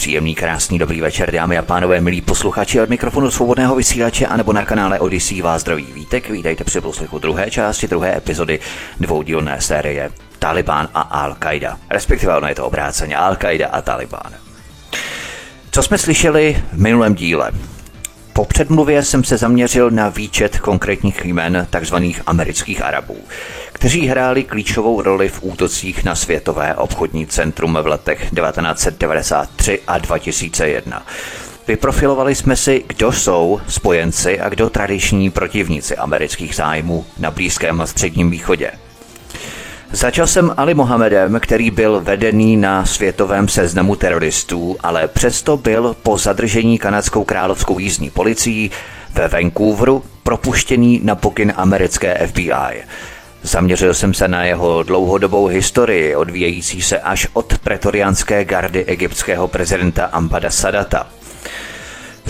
Příjemný, krásný, dobrý večer, dámy a pánové, milí posluchači od mikrofonu svobodného vysílače anebo na kanále Odyssey vás zdraví vítek. Vítejte při poslechu druhé části, druhé epizody dvoudílné série Taliban a Al-Qaida. Respektive ono je to obráceně Al-Qaida a Taliban. Co jsme slyšeli v minulém díle? Po předmluvě jsem se zaměřil na výčet konkrétních jmen tzv. amerických Arabů, kteří hráli klíčovou roli v útocích na Světové obchodní centrum v letech 1993 a 2001. Vyprofilovali jsme si, kdo jsou spojenci a kdo tradiční protivníci amerických zájmů na Blízkém a Středním východě. Začal jsem Ali Mohamedem, který byl vedený na světovém seznamu teroristů, ale přesto byl po zadržení kanadskou královskou jízdní policií ve Vancouveru propuštěný na pokyn americké FBI. Zaměřil jsem se na jeho dlouhodobou historii, odvíjející se až od pretoriánské gardy egyptského prezidenta Ambada Sadata –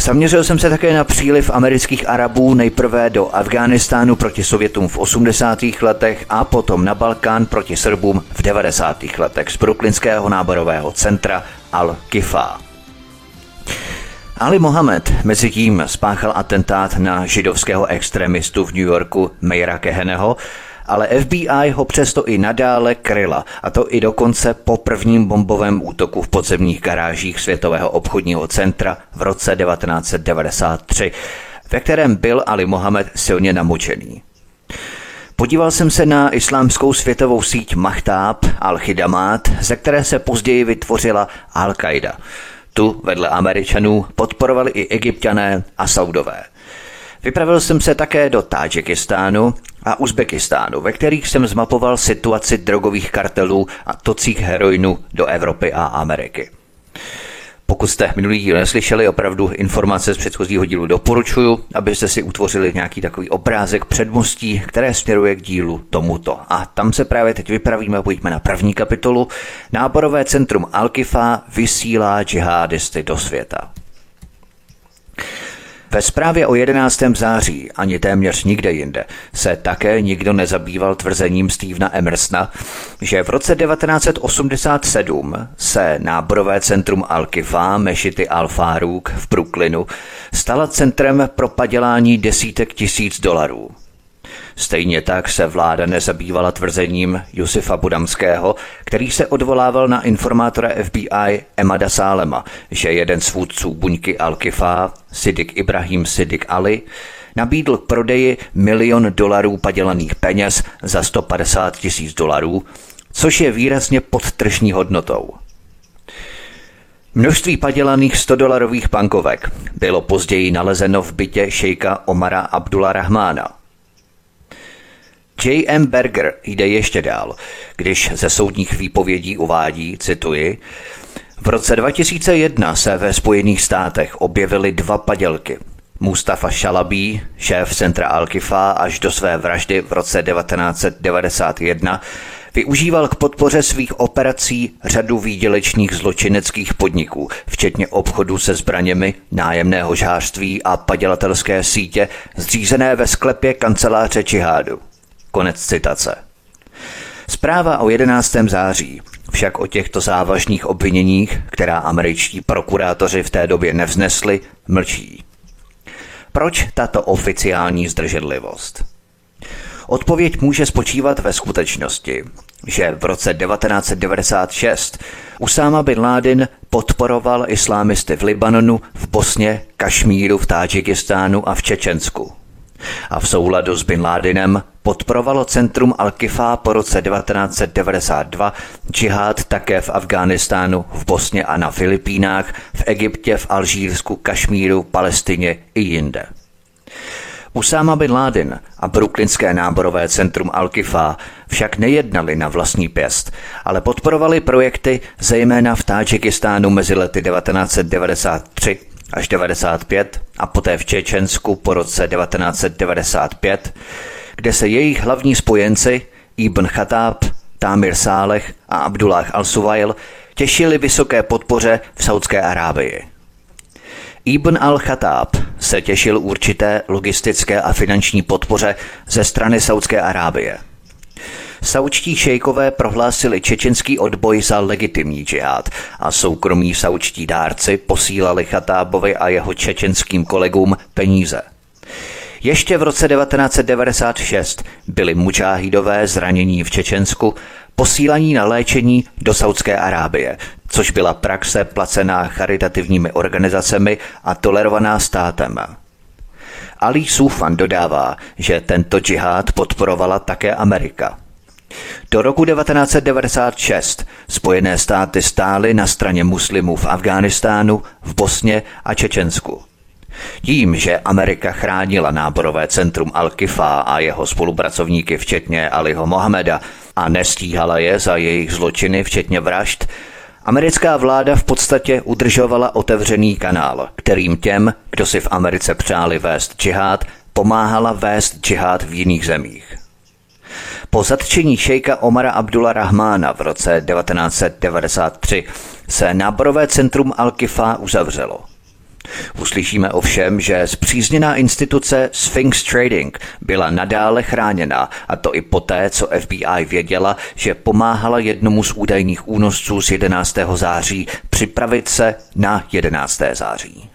Zaměřil jsem se také na příliv amerických Arabů nejprve do Afghánistánu proti Sovětům v 80. letech a potom na Balkán proti Srbům v 90. letech z brooklynského náborového centra Al-Kifa. Ali Mohamed mezi tím spáchal atentát na židovského extremistu v New Yorku Meira Keheneho, ale FBI ho přesto i nadále kryla, a to i dokonce po prvním bombovém útoku v podzemních garážích Světového obchodního centra v roce 1993, ve kterém byl Ali Mohamed silně namočený. Podíval jsem se na islámskou světovou síť Mahtáb al-Khidamat, ze které se později vytvořila Al-Qaida. Tu vedle Američanů podporovali i egyptiané a Saudové. Vypravil jsem se také do Tádžikistánu a Uzbekistánu, ve kterých jsem zmapoval situaci drogových kartelů a tocích heroinu do Evropy a Ameriky. Pokud jste minulý díl neslyšeli, opravdu informace z předchozího dílu doporučuju, abyste si utvořili nějaký takový obrázek předmostí, které směruje k dílu tomuto. A tam se právě teď vypravíme, pojďme na první kapitolu. Náborové centrum Alkifa vysílá džihadisty do světa. Ve zprávě o 11. září ani téměř nikde jinde se také nikdo nezabýval tvrzením Stevena Emersona, že v roce 1987 se náborové centrum Al-Kifa mešity Al-Farouk v Brooklynu stala centrem pro padělání desítek tisíc dolarů. Stejně tak se vláda nezabývala tvrzením Jusifa Budamského, který se odvolával na informátora FBI Emada Sálema, že jeden z vůdců buňky Al-Kifa, Sidik Ibrahim Sidik Ali, nabídl k prodeji milion dolarů padělaných peněz za 150 tisíc dolarů, což je výrazně pod tržní hodnotou. Množství padělaných 100-dolarových bankovek bylo později nalezeno v bytě šejka Omara Abdullah Rahmána – J.M. Berger jde ještě dál, když ze soudních výpovědí uvádí, cituji, v roce 2001 se ve Spojených státech objevily dva padělky. Mustafa Shalabi, šéf centra Al-Kifa až do své vraždy v roce 1991, využíval k podpoře svých operací řadu výdělečných zločineckých podniků, včetně obchodu se zbraněmi, nájemného žhářství a padělatelské sítě zřízené ve sklepě kanceláře Čihádu. Konec citace. Zpráva o 11. září však o těchto závažných obviněních, která američtí prokurátoři v té době nevznesli, mlčí. Proč tato oficiální zdrženlivost? Odpověď může spočívat ve skutečnosti, že v roce 1996 Usáma bin Laden podporoval islámisty v Libanonu, v Bosně, Kašmíru, v Tádžikistánu a v Čečensku a v souladu s Bin Ládinem podporovalo centrum Al-Kifa po roce 1992 džihad také v Afghánistánu, v Bosně a na Filipínách, v Egyptě, v Alžírsku, Kašmíru, Palestině i jinde. Usáma bin Laden a brooklynské náborové centrum Al-Kifa však nejednali na vlastní pěst, ale podporovali projekty zejména v Tádžikistánu mezi lety 1993 až 95 a poté v Čečensku po roce 1995, kde se jejich hlavní spojenci, Ibn Khattab, Tamir Sálech a Abdullah al-Suwail těšili vysoké podpoře v Saudské Arábii. Ibn al-Khattab se těšil určité logistické a finanční podpoře ze strany Saudské Arábie. Saučtí šejkové prohlásili čečenský odboj za legitimní džihad a soukromí saučtí dárci posílali Chatábovi a jeho čečenským kolegům peníze. Ještě v roce 1996 byli mučáhidové zranění v Čečensku posílaní na léčení do Saudské Arábie, což byla praxe placená charitativními organizacemi a tolerovaná státem. Ali Sufan dodává, že tento džihad podporovala také Amerika. Do roku 1996 Spojené státy stály na straně muslimů v Afghánistánu, v Bosně a Čečensku. Tím, že Amerika chránila náborové centrum Al-Kifa a jeho spolupracovníky včetně Aliho Mohameda a nestíhala je za jejich zločiny včetně vražd, americká vláda v podstatě udržovala otevřený kanál, kterým těm, kdo si v Americe přáli vést džihad, pomáhala vést džihad v jiných zemích. Po zatčení šejka Omara Abdullah Rahmána v roce 1993 se náborové centrum Al-Kifa uzavřelo. Uslyšíme ovšem, že zpřízněná instituce Sphinx Trading byla nadále chráněna, a to i poté, co FBI věděla, že pomáhala jednomu z údajných únosců z 11. září připravit se na 11. září.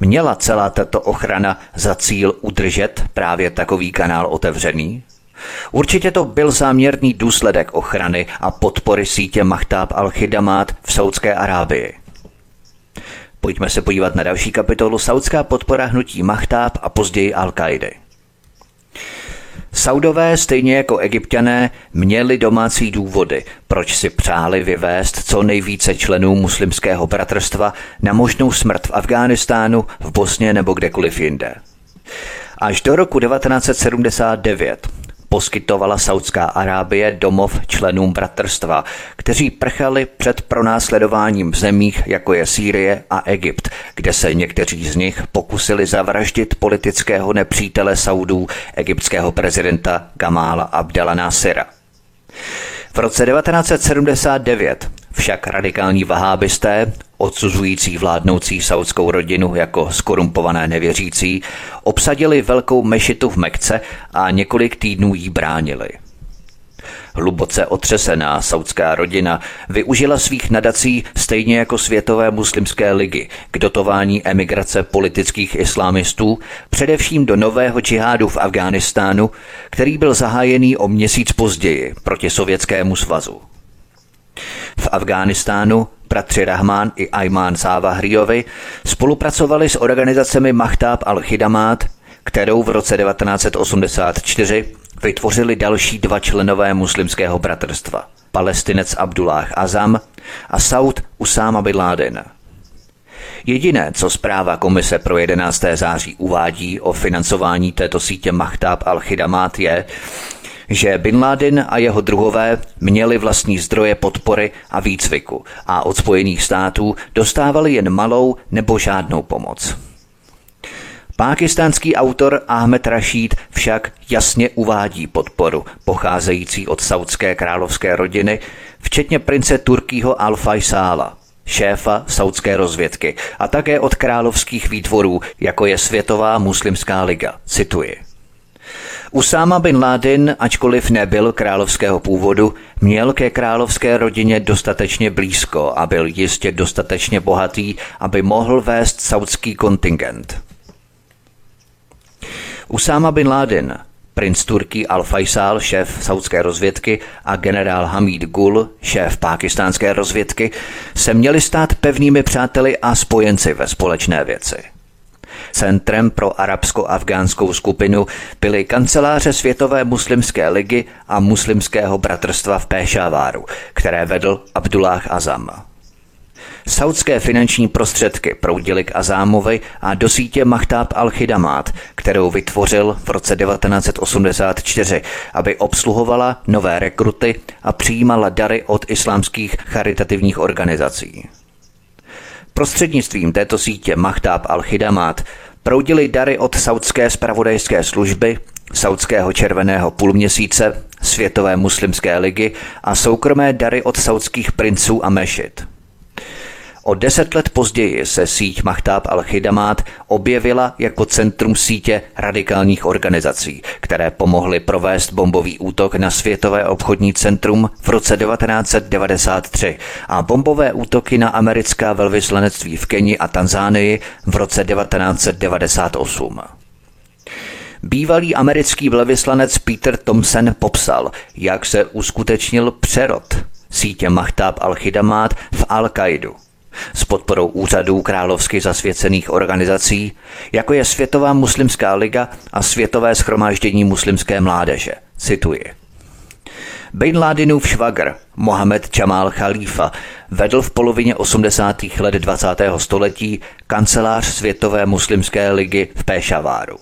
Měla celá tato ochrana za cíl udržet právě takový kanál otevřený? Určitě to byl záměrný důsledek ochrany a podpory sítě Mahtab al-Khidamat v Saudské Arábii. Pojďme se podívat na další kapitolu Saudská podpora hnutí Mahtáb a později Al-Kaidy. Saudové, stejně jako egyptiané, měli domácí důvody, proč si přáli vyvést co nejvíce členů muslimského bratrstva na možnou smrt v Afghánistánu, v Bosně nebo kdekoliv jinde. Až do roku 1979 poskytovala Saudská Arábie domov členům bratrstva, kteří prchali před pronásledováním v zemích, jako je Sýrie a Egypt, kde se někteří z nich pokusili zavraždit politického nepřítele Saudů, egyptského prezidenta Gamála Abdela Nasira. V roce 1979 však radikální vahábisté, odsuzující vládnoucí saudskou rodinu jako skorumpované nevěřící, obsadili velkou mešitu v Mekce a několik týdnů jí bránili. Hluboce otřesená saudská rodina využila svých nadací stejně jako Světové muslimské ligy k dotování emigrace politických islámistů, především do nového džihádu v Afghánistánu, který byl zahájený o měsíc později proti Sovětskému svazu. V Afghánistánu bratři Rahman i Ayman Závahriovi spolupracovali s organizacemi Mahtab al-Khidamat, kterou v roce 1984 vytvořili další dva členové muslimského bratrstva, palestinec Abdullah Azam a Saud Usama bin Laden. Jediné, co zpráva Komise pro 11. září uvádí o financování této sítě Mahtab al-Khidamat je, že Bin Laden a jeho druhové měli vlastní zdroje podpory a výcviku a od Spojených států dostávali jen malou nebo žádnou pomoc. Pákistánský autor Ahmed Rashid však jasně uvádí podporu pocházející od saudské královské rodiny, včetně prince Turkýho Al-Faisála, šéfa saudské rozvědky a také od královských výtvorů, jako je Světová muslimská liga. Cituji. Usáma bin Laden, ačkoliv nebyl královského původu, měl ke královské rodině dostatečně blízko a byl jistě dostatečně bohatý, aby mohl vést saudský kontingent. Usáma bin Laden, princ Turky Al-Faisal, šéf saudské rozvědky a generál Hamid Gul, šéf pákistánské rozvědky, se měli stát pevnými přáteli a spojenci ve společné věci. Centrem pro arabsko-afgánskou skupinu byly kanceláře Světové muslimské ligy a muslimského bratrstva v Péšáváru, které vedl Abdullah Azam. Saudské finanční prostředky proudily k Azámovi a do sítě Mahtab al-Khidamat, kterou vytvořil v roce 1984, aby obsluhovala nové rekruty a přijímala dary od islámských charitativních organizací. Prostřednictvím této sítě Mahtab al-Khidamat proudily dary od saudské spravodajské služby, saudského červeného půlměsíce, Světové muslimské ligy a soukromé dary od saudských princů a mešit. O deset let později se síť Mahtab al-Khidamát objevila jako centrum sítě radikálních organizací, které pomohly provést bombový útok na Světové obchodní centrum v roce 1993 a bombové útoky na americká velvyslanectví v Keni a Tanzánii v roce 1998. Bývalý americký velvyslanec Peter Thompson popsal, jak se uskutečnil přerod sítě Mahtab al-Khidamát v Al-Qaidu s podporou úřadů královsky zasvěcených organizací, jako je Světová muslimská liga a Světové schromáždění muslimské mládeže. Cituji. Bin Ladenův švagr Mohamed Jamal Khalifa vedl v polovině 80. let 20. století kancelář Světové muslimské ligy v Pešaváru.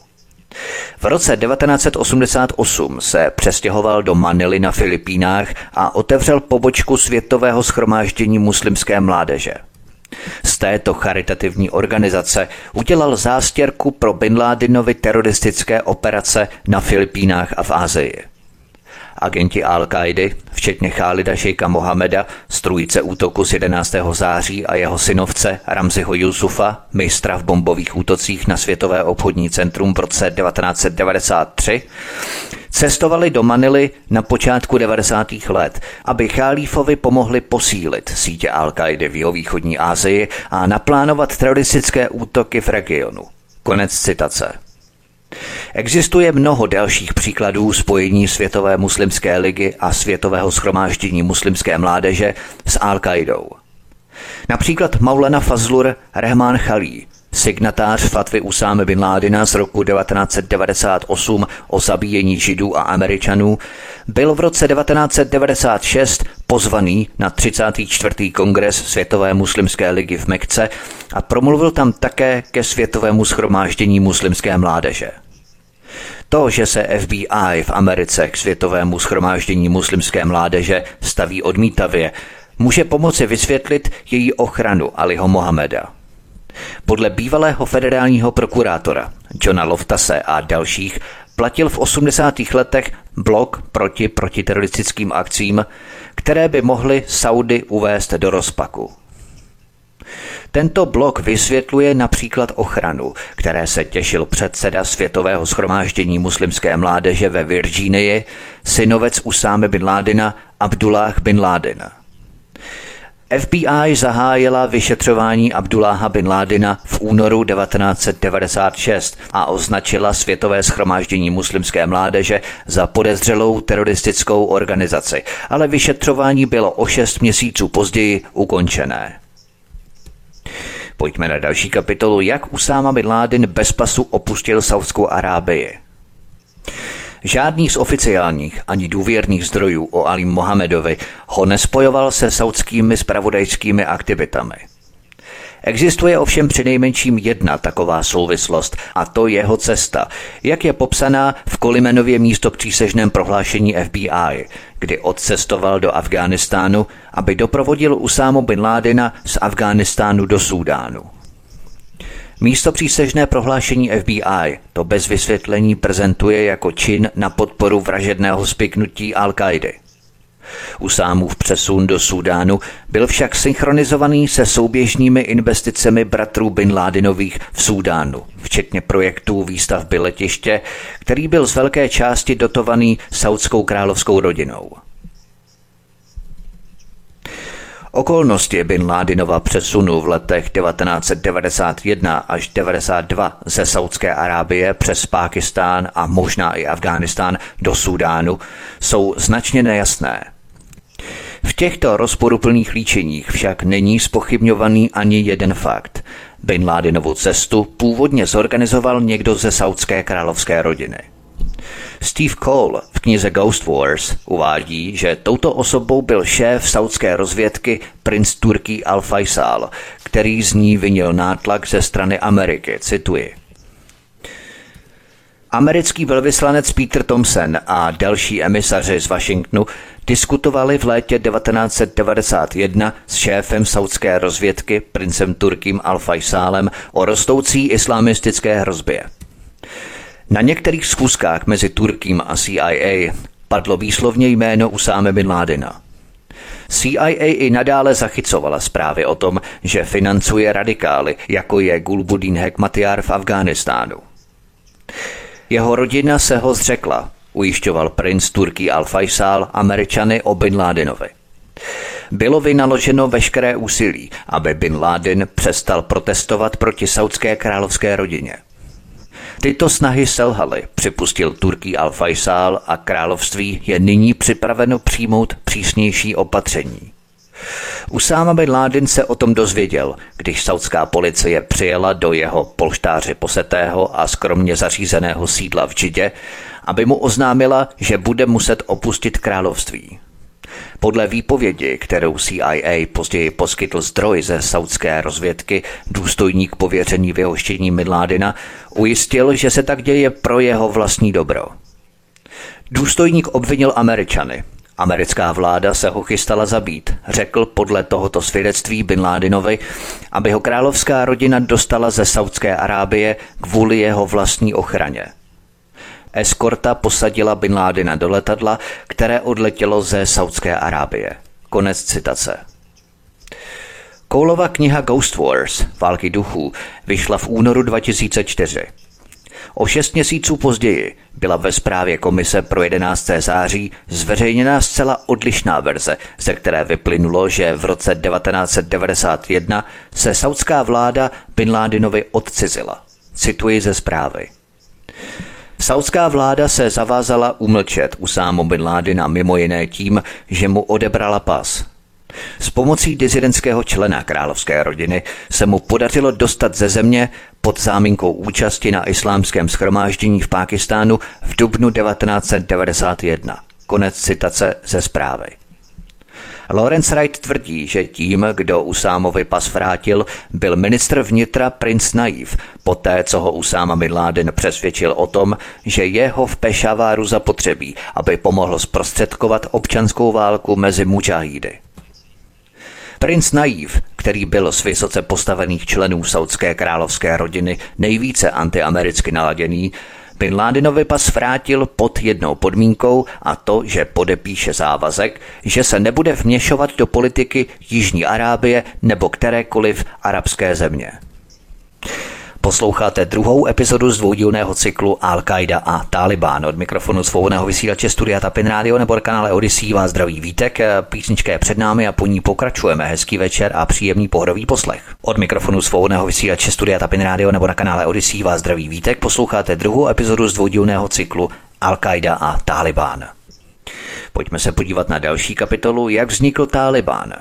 V roce 1988 se přestěhoval do Manily na Filipínách a otevřel pobočku Světového schromáždění muslimské mládeže. Z této charitativní organizace udělal zástěrku pro Bin Ládinovi teroristické operace na Filipínách a v Ázii. Agenti al qaidy včetně Khálida Šejka Mohameda, strůjce útoku z 11. září a jeho synovce Ramziho Yusufa, mistra v bombových útocích na Světové obchodní centrum v roce 1993, cestovali do Manily na počátku 90. let, aby Chálífovi pomohli posílit sítě al qaidy v jihovýchodní Asii a naplánovat teroristické útoky v regionu. Konec citace. Existuje mnoho dalších příkladů spojení Světové muslimské ligy a Světového schromáždění muslimské mládeže s Al-Qaidou. Například Maulana Fazlur Rehman Khalí, signatář fatvy Usáme bin Ládina z roku 1998 o zabíjení židů a američanů, byl v roce 1996 pozvaný na 34. kongres Světové muslimské ligy v Mekce a promluvil tam také ke Světovému schromáždění muslimské mládeže. To, že se FBI v Americe k světovému schromáždění muslimské mládeže staví odmítavě, může pomoci vysvětlit její ochranu Aliho Mohameda. Podle bývalého federálního prokurátora Johna Loftase a dalších platil v 80. letech blok proti protiteroristickým akcím, které by mohly Saudy uvést do rozpaku. Tento blok vysvětluje například ochranu, které se těšil předseda Světového schromáždění muslimské mládeže ve Virginii, synovec Usáme bin Ládina Abdullah bin Ládina. FBI zahájila vyšetřování Abdulláha bin Ládina v únoru 1996 a označila Světové schromáždění muslimské mládeže za podezřelou teroristickou organizaci, ale vyšetřování bylo o šest měsíců později ukončené. Pojďme na další kapitolu, jak Usáma bin Laden bez pasu opustil Saudskou Arábii. Žádný z oficiálních ani důvěrných zdrojů o Ali Mohamedovi ho nespojoval se saudskými spravodajskými aktivitami. Existuje ovšem přinejmenším jedna taková souvislost a to jeho cesta, jak je popsaná v Kolimenově místo přísežném prohlášení FBI, kdy odcestoval do Afghánistánu, aby doprovodil Usámu bin Ládina z Afghánistánu do Súdánu. Místo přísežné prohlášení FBI to bez vysvětlení prezentuje jako čin na podporu vražedného spiknutí Al-Kaidy. Usámův přesun do Súdánu byl však synchronizovaný se souběžnými investicemi bratrů Bin Ládinových v Súdánu, včetně projektů výstavby letiště, který byl z velké části dotovaný saudskou královskou rodinou. Okolnosti Bin Ládinova přesunu v letech 1991 až 92 ze Saudské Arábie přes Pákistán a možná i Afghánistán do Súdánu jsou značně nejasné. V těchto rozporuplných líčeních však není spochybňovaný ani jeden fakt. Bin Ládinovu cestu původně zorganizoval někdo ze saudské královské rodiny. Steve Cole v knize Ghost Wars uvádí, že touto osobou byl šéf saudské rozvědky princ Turký Al-Faisal, který z ní vinil nátlak ze strany Ameriky, cituji. Americký velvyslanec Peter Thompson a další emisaři z Washingtonu diskutovali v létě 1991 s šéfem saudské rozvědky princem Turkým Al-Faisálem o rostoucí islamistické hrozbě. Na některých schůzkách mezi Turkým a CIA padlo výslovně jméno Usáme Bin Ládina. CIA i nadále zachycovala zprávy o tom, že financuje radikály, jako je Gulbuddin Hekmatyar v Afghánistánu. Jeho rodina se ho zřekla, ujišťoval princ Turký Al-Faisal Američany o Bin Ládinovi. Bylo vynaloženo veškeré úsilí, aby Bin Laden přestal protestovat proti saudské královské rodině. Tyto snahy selhaly, připustil Turký Al-Faisal a království je nyní připraveno přijmout přísnější opatření. Usáma bin Laden se o tom dozvěděl, když saudská policie přijela do jeho polštáře posetého a skromně zařízeného sídla v Džidě, aby mu oznámila, že bude muset opustit království. Podle výpovědi, kterou CIA později poskytl zdroj ze saudské rozvědky, důstojník pověřený vyhoštění Midládina ujistil, že se tak děje pro jeho vlastní dobro. Důstojník obvinil Američany. Americká vláda se ho chystala zabít, řekl podle tohoto svědectví Bin Ládinovi, aby ho královská rodina dostala ze Saudské Arábie kvůli jeho vlastní ochraně. Eskorta posadila Bin Ládina do letadla, které odletělo ze Saudské Arábie. Konec citace. Koulova kniha Ghost Wars, Války duchů, vyšla v únoru 2004. O šest měsíců později byla ve zprávě Komise pro 11. září zveřejněna zcela odlišná verze, ze které vyplynulo, že v roce 1991 se saudská vláda Bin Ládinovi odcizila. Cituji ze zprávy. Saudská vláda se zavázala umlčet Usámu bin Ládina mimo jiné tím, že mu odebrala pas. S pomocí dizidentského člena královské rodiny se mu podařilo dostat ze země pod záminkou účasti na islámském schromáždění v Pákistánu v dubnu 1991. Konec citace ze zprávy. Lawrence Wright tvrdí, že tím, kdo Usámovi pas vrátil, byl ministr vnitra princ Naif, poté co ho Usáma Bin Laden přesvědčil o tom, že jeho v Pešaváru zapotřebí, aby pomohl zprostředkovat občanskou válku mezi mučahídy. Princ Naif, který byl z vysoce postavených členů saudské královské rodiny nejvíce antiamericky naladěný, Bin Ládinovi pas vrátil pod jednou podmínkou a to, že podepíše závazek, že se nebude vměšovat do politiky Jižní Arábie nebo kterékoliv arabské země. Posloucháte druhou epizodu z dvoudílného cyklu Al-Qaida a Taliban. Od mikrofonu svobodného vysílače Studia Tapin Radio nebo kanále Odyssey vás zdraví vítek. Písnička je před námi a po ní pokračujeme. Hezký večer a příjemný pohodový poslech. Od mikrofonu svobodného vysílače Studia Tapin Radio nebo na kanále Odyssey vás zdraví vítek. Posloucháte druhou epizodu z dvoudílného cyklu Al-Qaida a Taliban. Pojďme se podívat na další kapitolu, jak vznikl Taliban.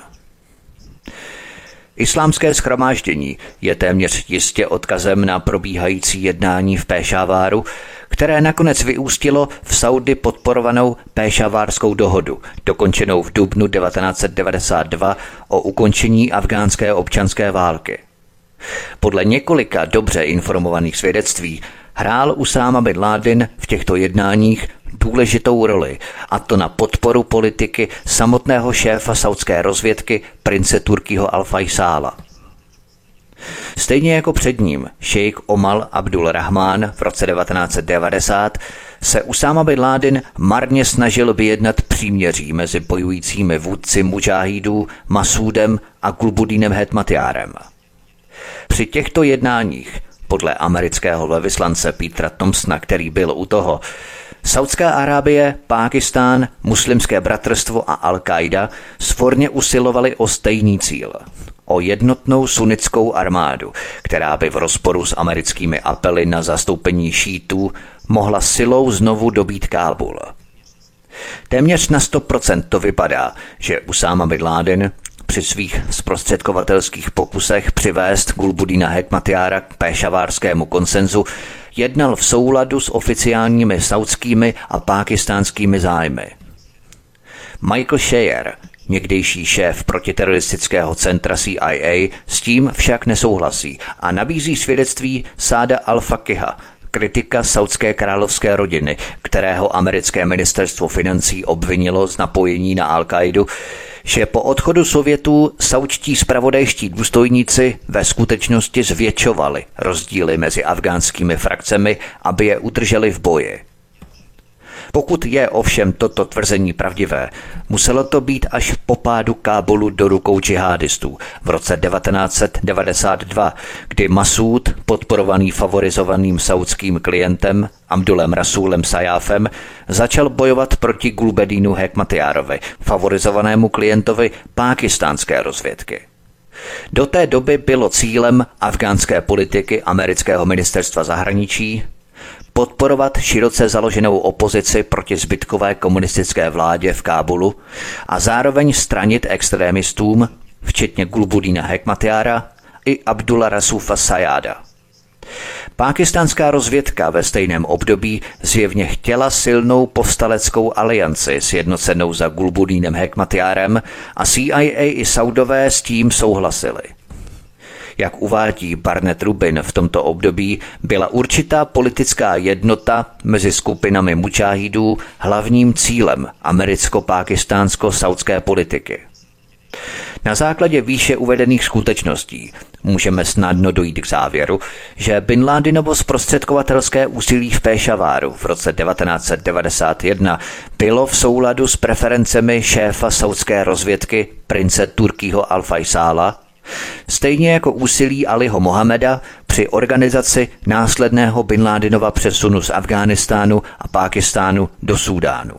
Islámské schromáždění je téměř jistě odkazem na probíhající jednání v Péšaváru, které nakonec vyústilo v Saudy podporovanou Péšavárskou dohodu, dokončenou v dubnu 1992 o ukončení afgánské občanské války. Podle několika dobře informovaných svědectví hrál Usáma bin Laden v těchto jednáních důležitou roli, a to na podporu politiky samotného šéfa saudské rozvědky prince Turkýho Al-Faisála. Stejně jako před ním šejk Omal Abdul Rahman v roce 1990 se Usáma bin Laden marně snažil vyjednat příměří mezi bojujícími vůdci mužáhidů Masúdem a Gulbudínem Hetmatiárem. Při těchto jednáních podle amerického velvyslance Petra Thompsona, který byl u toho, Saudská Arábie, Pákistán, Muslimské bratrstvo a Al-Qaida svorně usilovali o stejný cíl. O jednotnou sunnickou armádu, která by v rozporu s americkými apely na zastoupení šítů mohla silou znovu dobít Kábul. Téměř na 100% to vypadá, že Usáma bin Laden při svých zprostředkovatelských pokusech přivést Gulbudina Hekmatyára k péšavárskému konsenzu jednal v souladu s oficiálními saudskými a pákistánskými zájmy. Michael Shear, někdejší šéf protiteroristického centra CIA, s tím však nesouhlasí a nabízí svědectví Sáda al-Fakiha, kritika saudské královské rodiny, kterého americké ministerstvo financí obvinilo z napojení na Al-Qaidu, že po odchodu Sovětů saučtí spravodajští důstojníci ve skutečnosti zvětšovali rozdíly mezi afgánskými frakcemi, aby je udrželi v boji. Pokud je ovšem toto tvrzení pravdivé, muselo to být až po pádu Kábulu do rukou džihadistů v roce 1992, kdy Masud, podporovaný favorizovaným saudským klientem Abdulem Rasulem Sajáfem, začal bojovat proti Gulbedínu Hekmatyárovi, favorizovanému klientovi pákistánské rozvědky. Do té doby bylo cílem afgánské politiky amerického ministerstva zahraničí podporovat široce založenou opozici proti zbytkové komunistické vládě v Kábulu a zároveň stranit extrémistům, včetně Gulbudína Hekmatyára i Abdullah Rasufa Sajáda. Pákistánská rozvědka ve stejném období zjevně chtěla silnou povstaleckou alianci sjednocenou za Gulbudínem Hekmatyárem a CIA i Saudové s tím souhlasili. Jak uvádí Barnett Rubin, v tomto období byla určitá politická jednota mezi skupinami mučáhidů hlavním cílem americko-pákistánsko-saudské politiky. Na základě výše uvedených skutečností můžeme snadno dojít k závěru, že Bin Ladenovo zprostředkovatelské úsilí v Pešaváru v roce 1991 bylo v souladu s preferencemi šéfa saudské rozvědky prince Turkýho Al-Faisála Stejně jako úsilí Aliho Mohameda při organizaci následného Bin Ládinova přesunu z Afghánistánu a Pákistánu do Súdánu.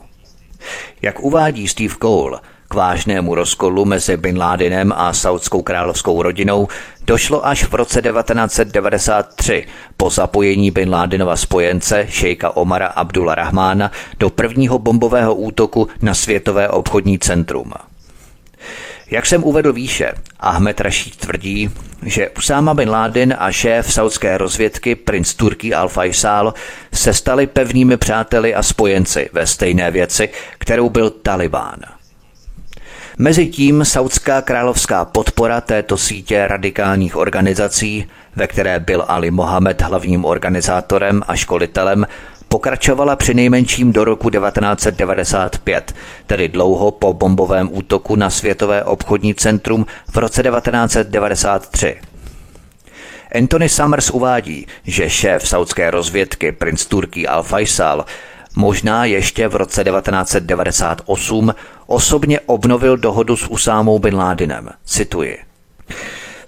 Jak uvádí Steve Cole, k vážnému rozkolu mezi Bin Ládinem a saudskou královskou rodinou došlo až v roce 1993 po zapojení Bin Ládinova spojence šejka Omara Abdullah Rahmána do prvního bombového útoku na Světové obchodní centrum. Jak jsem uvedl výše, Ahmed Rashid tvrdí, že Usama bin Laden a šéf saudské rozvědky princ Turký al-Faisal se stali pevnými přáteli a spojenci ve stejné věci, kterou byl Talibán. Mezitím saudská královská podpora této sítě radikálních organizací, ve které byl Ali Mohamed hlavním organizátorem a školitelem, pokračovala při nejmenším do roku 1995, tedy dlouho po bombovém útoku na Světové obchodní centrum v roce 1993. Anthony Summers uvádí, že šéf saudské rozvědky princ Turký Al-Faisal možná ještě v roce 1998 osobně obnovil dohodu s Usámou bin Ládinem. Cituji.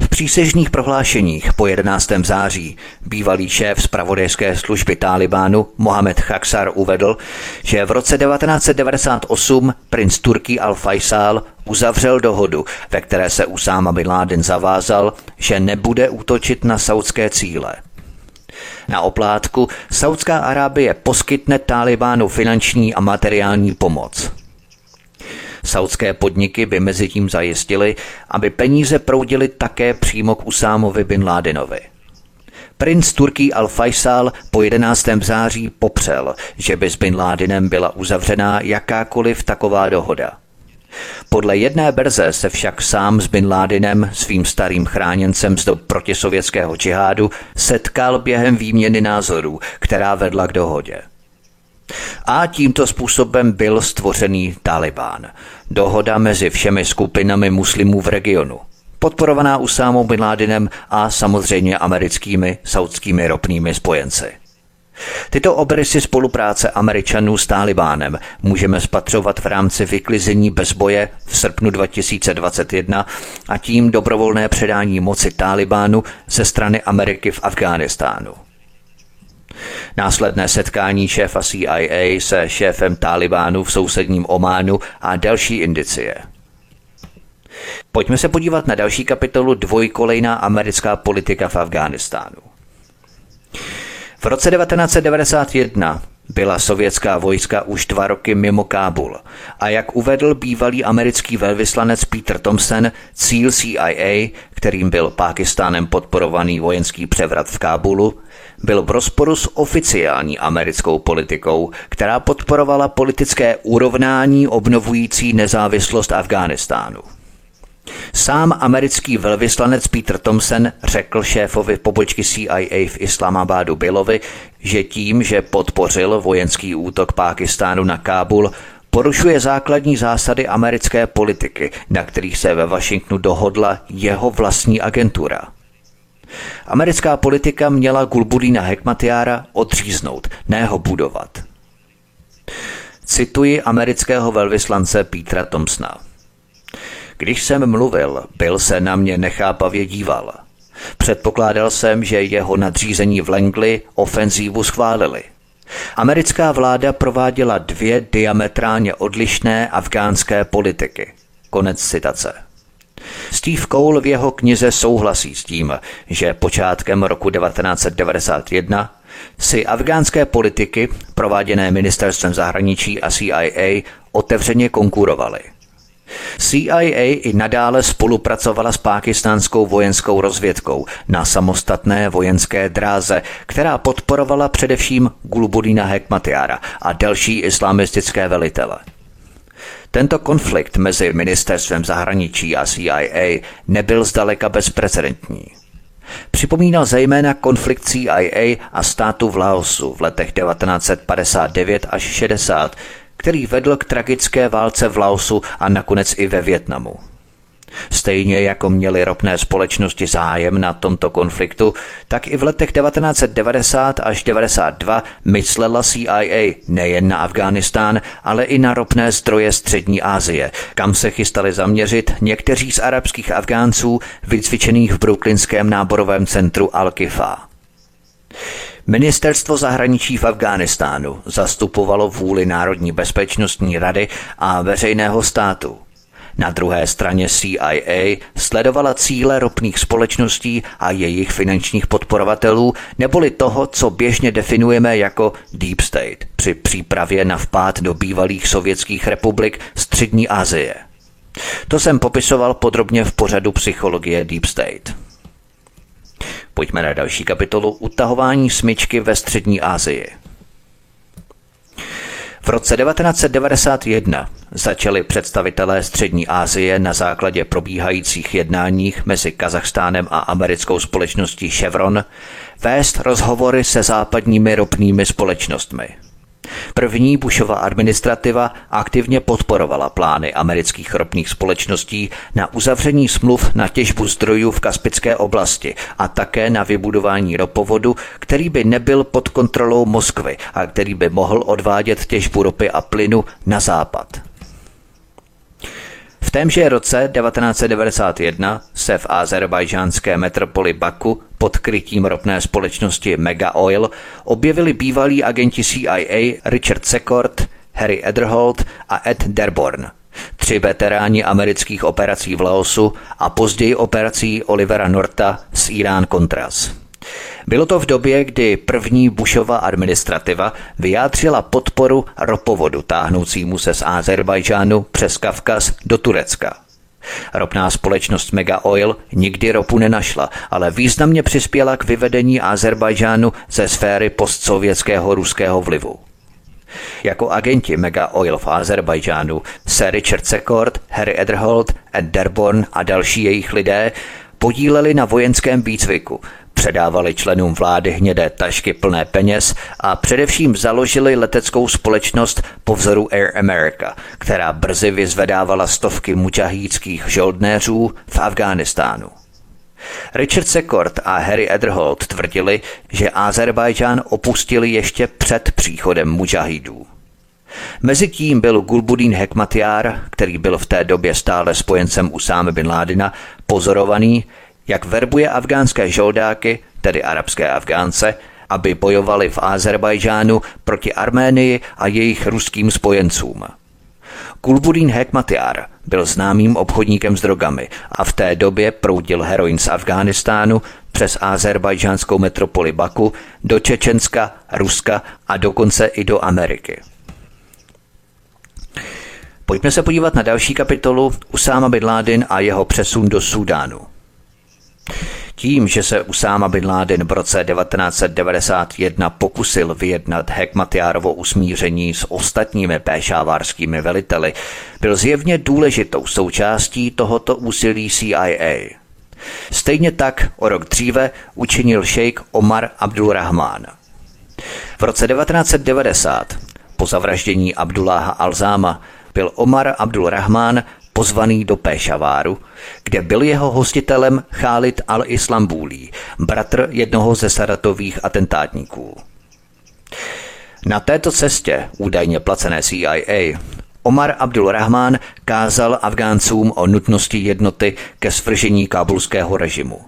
V přísežných prohlášeních po 11. září bývalý šéf zpravodajské služby Talibánu Mohamed Khaksar uvedl, že v roce 1998 princ Turký al-Faisal uzavřel dohodu, ve které se Usáma bin Laden zavázal, že nebude útočit na saudské cíle. Na oplátku Saudská Arábie poskytne Talibánu finanční a materiální pomoc. Saudské podniky by mezi tím zajistily, aby peníze proudily také přímo k Usámovi bin Ládinovi. Princ Turký Al-Faisal po 11. září popřel, že by s Bin Ládinem byla uzavřená jakákoliv taková dohoda. Podle jedné berze se však sám s Bin Ládinem, svým starým chráněncem z dob protisovětského džihádu, setkal během výměny názorů, která vedla k dohodě. A tímto způsobem byl stvořený Talibán. Dohoda mezi všemi skupinami muslimů v regionu. Podporovaná Usámou bin Ládinem a samozřejmě americkými saudskými ropnými spojenci. Tyto obrysy spolupráce Američanů s Talibánem můžeme spatřovat v rámci vyklizení bez boje v srpnu 2021 a tím dobrovolné předání moci Talibánu ze strany Ameriky v Afghánistánu. Následné setkání šéfa CIA se šéfem Talibánu v sousedním Ománu a další indicie. Pojďme se podívat na další kapitolu dvojkolejná americká politika v Afghánistánu. V roce 1991 byla sovětská vojska už dva roky mimo Kábul a jak uvedl bývalý americký velvyslanec Peter Thompson, cíl CIA, kterým byl Pákistánem podporovaný vojenský převrat v Kábulu, byl v rozporu s oficiální americkou politikou, která podporovala politické urovnání obnovující nezávislost Afghánistánu. Sám americký velvyslanec Peter Thompson řekl šéfovi pobočky CIA v Islamabadu Billovi, že tím, že podpořil vojenský útok Pákistánu na Kábul, porušuje základní zásady americké politiky, na kterých se ve Washingtonu dohodla jeho vlastní agentura – Americká politika měla Gulbudína Hekmatyára odříznout, ne ho budovat. Cituji amerického velvyslance Petra Thompsona. Když jsem mluvil, byl se na mě nechápavě díval. Předpokládal jsem, že jeho nadřízení v Langley ofenzívu schválili. Americká vláda prováděla dvě diametrálně odlišné afgánské politiky. Konec citace. Steve Cole v jeho knize souhlasí s tím, že počátkem roku 1991 si afgánské politiky, prováděné ministerstvem zahraničí a CIA, otevřeně konkurovaly. CIA i nadále spolupracovala s pákistánskou vojenskou rozvědkou na samostatné vojenské dráze, která podporovala především Gulbudina Hekmatyara a další islamistické velitele. Tento konflikt mezi ministerstvem zahraničí a CIA nebyl zdaleka bezprecedentní. Připomínal zejména konflikt CIA a státu v Laosu v letech 1959 až 60, který vedl k tragické válce v Laosu a nakonec i ve Větnamu. Stejně jako měly ropné společnosti zájem na tomto konfliktu, tak i v letech 1990 až 92 myslela CIA nejen na Afghánistán, ale i na ropné zdroje Střední Asie, kam se chystali zaměřit někteří z arabských Afgánců vycvičených v brooklynském náborovém centru Al-Kifa. Ministerstvo zahraničí v Afghánistánu zastupovalo vůli Národní bezpečnostní rady a veřejného státu. Na druhé straně CIA sledovala cíle ropných společností a jejich finančních podporovatelů, neboli toho, co běžně definujeme jako Deep State při přípravě na vpád do bývalých sovětských republik Střední Asie. To jsem popisoval podrobně v pořadu Psychologie Deep State. Pojďme na další kapitolu Utahování smyčky ve Střední Asii. V roce 1991 začali představitelé Střední Asie na základě probíhajících jednáních mezi Kazachstánem a americkou společností Chevron vést rozhovory se západními ropnými společnostmi – První Bushova administrativa aktivně podporovala plány amerických ropných společností na uzavření smluv na těžbu zdrojů v Kaspické oblasti a také na vybudování ropovodu, který by nebyl pod kontrolou Moskvy a který by mohl odvádět těžbu ropy a plynu na západ. V témže roce 1991 se v azerbajžánské metropoli Baku pod krytím ropné společnosti Mega Oil objevili bývalí agenti CIA Richard Secord, Harry Ederholt a Ed Derborn, tři veteráni amerických operací v Laosu a později operací Olivera Norta z Irán Contras. Bylo to v době, kdy první Bushova administrativa vyjádřila podporu ropovodu táhnoucímu se z Azerbajžánu přes Kavkaz do Turecka. Ropná společnost Mega Oil nikdy ropu nenašla, ale významně přispěla k vyvedení Azerbajžánu ze sféry postsovětského ruského vlivu. Jako agenti Mega Oil v Azerbajdžánu se Richard Secord, Harry Ederholt, Ed Derborn a další jejich lidé podíleli na vojenském výcviku, Předávali členům vlády hnědé tašky plné peněz a především založili leteckou společnost po vzoru Air America, která brzy vyzvedávala stovky mučahíckých žoldnéřů v Afghánistánu. Richard Secord a Harry Ederholt tvrdili, že Azerbajdžán opustili ještě před příchodem mužahidů. Mezitím byl Gulbuddin Hekmatyar, který byl v té době stále spojencem Usáme bin Ládina, pozorovaný, jak verbuje afgánské žoldáky, tedy arabské Afgánce, aby bojovali v Azerbajdžánu proti Arménii a jejich ruským spojencům. Kulbudín Hekmatyar byl známým obchodníkem s drogami a v té době proudil heroin z Afghánistánu přes azerbajdžánskou metropoli Baku do Čečenska, Ruska a dokonce i do Ameriky. Pojďme se podívat na další kapitolu Usáma bin Laden a jeho přesun do Súdánu. Tím, že se Usáma bin Laden v roce 1991 pokusil vyjednat Hekmatyárovo usmíření s ostatními péšávárskými veliteli, byl zjevně důležitou součástí tohoto úsilí CIA. Stejně tak o rok dříve učinil šejk Omar Abdulrahman. V roce 1990 po zavraždění Abdulláha Alzáma byl Omar Abdul pozvaný do Péšaváru, kde byl jeho hostitelem Khalid al-Islambuli, bratr jednoho ze saratových atentátníků. Na této cestě, údajně placené CIA, Omar Abdul Rahman kázal Afgáncům o nutnosti jednoty ke svržení kábulského režimu.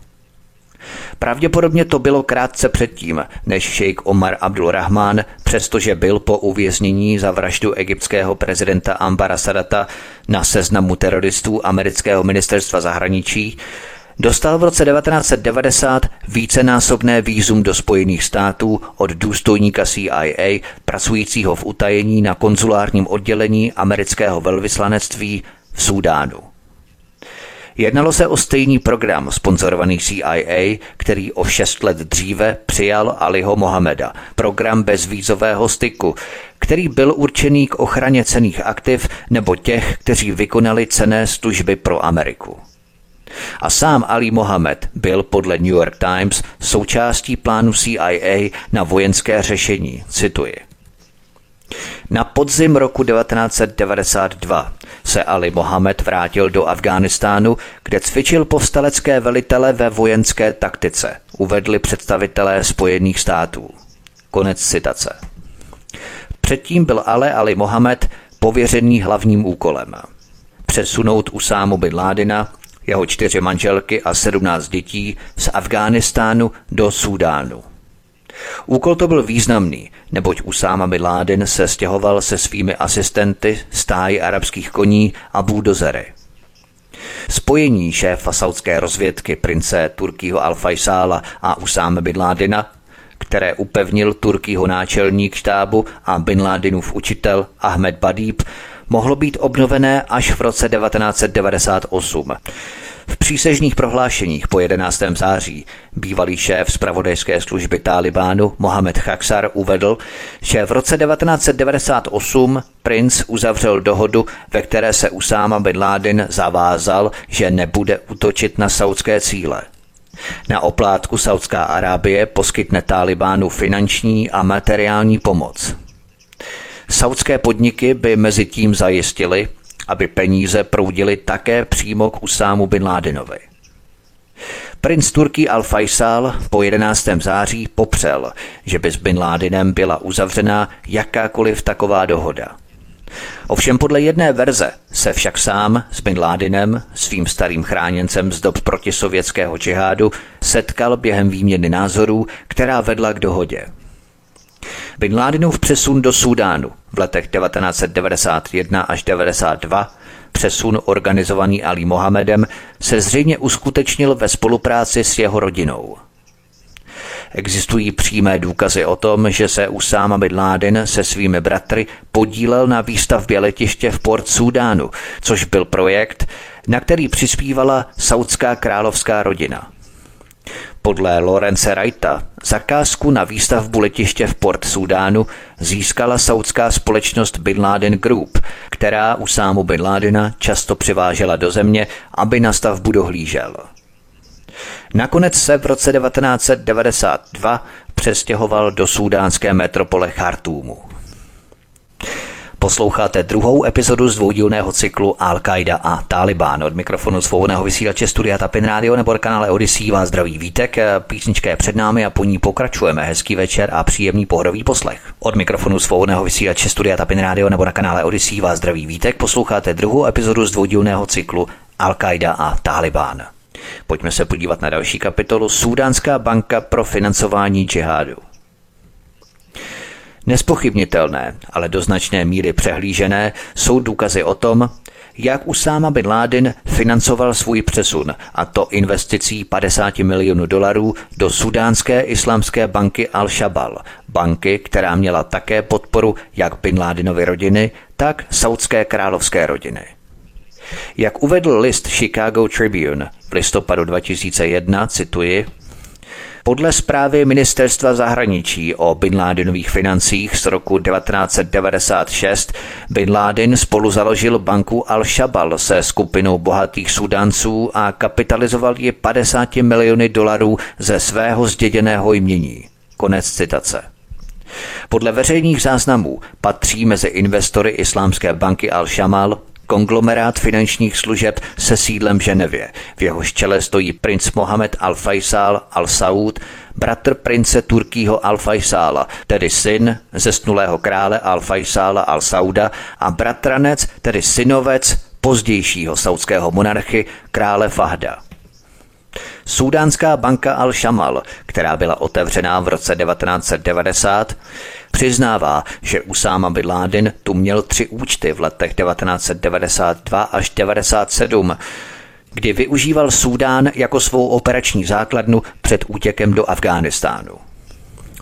Pravděpodobně to bylo krátce předtím, než šejk Omar Abdul Rahman, přestože byl po uvěznění za vraždu egyptského prezidenta Ambara Sadata na seznamu teroristů amerického ministerstva zahraničí, dostal v roce 1990 vícenásobné výzum do Spojených států od důstojníka CIA pracujícího v utajení na konzulárním oddělení amerického velvyslanectví v Súdánu. Jednalo se o stejný program sponzorovaný CIA, který o šest let dříve přijal Aliho Mohameda, program bezvízového styku, který byl určený k ochraně cených aktiv nebo těch, kteří vykonali cené služby pro Ameriku. A sám Ali Mohamed byl podle New York Times součástí plánu CIA na vojenské řešení, cituji. Na podzim roku 1992 se Ali Mohamed vrátil do Afghánistánu, kde cvičil povstalecké velitele ve vojenské taktice, uvedli představitelé Spojených států. Konec citace. Předtím byl ale Ali Mohamed pověřený hlavním úkolem. Přesunout Usámu bin Ládina, jeho čtyři manželky a sedmnáct dětí z Afghánistánu do Súdánu. Úkol to byl významný, neboť Usáma Bin Laden se stěhoval se svými asistenty, stáji arabských koní a buldozery. Spojení šéfa saudské rozvědky prince Turkýho Al-Faisála a Usáma Bin Ládina, které upevnil Turkýho náčelník štábu a Bin Ladenův učitel Ahmed Badíb, mohlo být obnovené až v roce 1998. V přísežních prohlášeních po 11. září bývalý šéf zpravodajské služby Talibánu Mohamed Chaksar uvedl, že v roce 1998 princ uzavřel dohodu, ve které se Usáma bin Laden zavázal, že nebude útočit na saudské cíle. Na oplátku Saudská Arábie poskytne Talibánu finanční a materiální pomoc. Saudské podniky by mezi tím zajistili, aby peníze proudily také přímo k Usámu bin Ládenovi. Princ Turký Al-Faisal po 11. září popřel, že by s Bin Ládinem byla uzavřena jakákoliv taková dohoda. Ovšem podle jedné verze se však sám s Bin Ládinem, svým starým chráněncem z dob protisovětského džihádu, setkal během výměny názorů, která vedla k dohodě – Bin Ladenův přesun do Súdánu v letech 1991 až 92 přesun organizovaný Ali Mohamedem se zřejmě uskutečnil ve spolupráci s jeho rodinou. Existují přímé důkazy o tom, že se Usáma Bin Laden se svými bratry podílel na výstavbě letiště v Port Súdánu, což byl projekt, na který přispívala saudská královská rodina. Podle Lorence Wrighta zakázku na výstavbu letiště v Port Sudánu získala saudská společnost Bin Laden Group, která Usámu Bin Ladena často přivážela do země, aby na stavbu dohlížel. Nakonec se v roce 1992 přestěhoval do sudánské metropole Chartúmu. Posloucháte druhou epizodu z dvoudílného cyklu Al-Qaida a Taliban. Od mikrofonu svobodného vysílače Studia Tapin Radio nebo kanále Odyssey vás zdraví vítek. Písnička je před námi a po ní pokračujeme. Hezký večer a příjemný pohodový poslech. Od mikrofonu svobodného vysílače Studia Tapin Radio nebo na kanále Odyssey vás zdraví vítek. Posloucháte druhou epizodu z dvoudílného cyklu Al-Qaida a Taliban. Pojďme se podívat na další kapitolu Súdánská banka pro financování džihádu. Nespochybnitelné, ale do značné míry přehlížené jsou důkazy o tom, jak Usáma bin Laden financoval svůj přesun, a to investicí 50 milionů dolarů do sudánské islámské banky Al-Shabal, banky, která měla také podporu jak bin Ladenovy rodiny, tak saudské královské rodiny. Jak uvedl list Chicago Tribune v listopadu 2001, cituji, podle zprávy ministerstva zahraničí o Bin Ládenových financích z roku 1996 Bin Laden spolu založil banku Al-Shabal se skupinou bohatých sudanců a kapitalizoval ji 50 miliony dolarů ze svého zděděného jmění. Konec citace. Podle veřejných záznamů patří mezi investory islámské banky Al-Shamal konglomerát finančních služeb se sídlem v Ženevě. V jeho čele stojí princ Mohamed al-Faisal al-Saud, bratr prince Turkýho al-Faisála, tedy syn zesnulého krále al-Faisála al-Sauda a bratranec, tedy synovec pozdějšího saudského monarchy krále Fahda. Súdánská banka Al-Shamal, která byla otevřená v roce 1990, přiznává, že Usáma Bin Laden tu měl tři účty v letech 1992 až 1997, kdy využíval Súdán jako svou operační základnu před útěkem do Afghánistánu.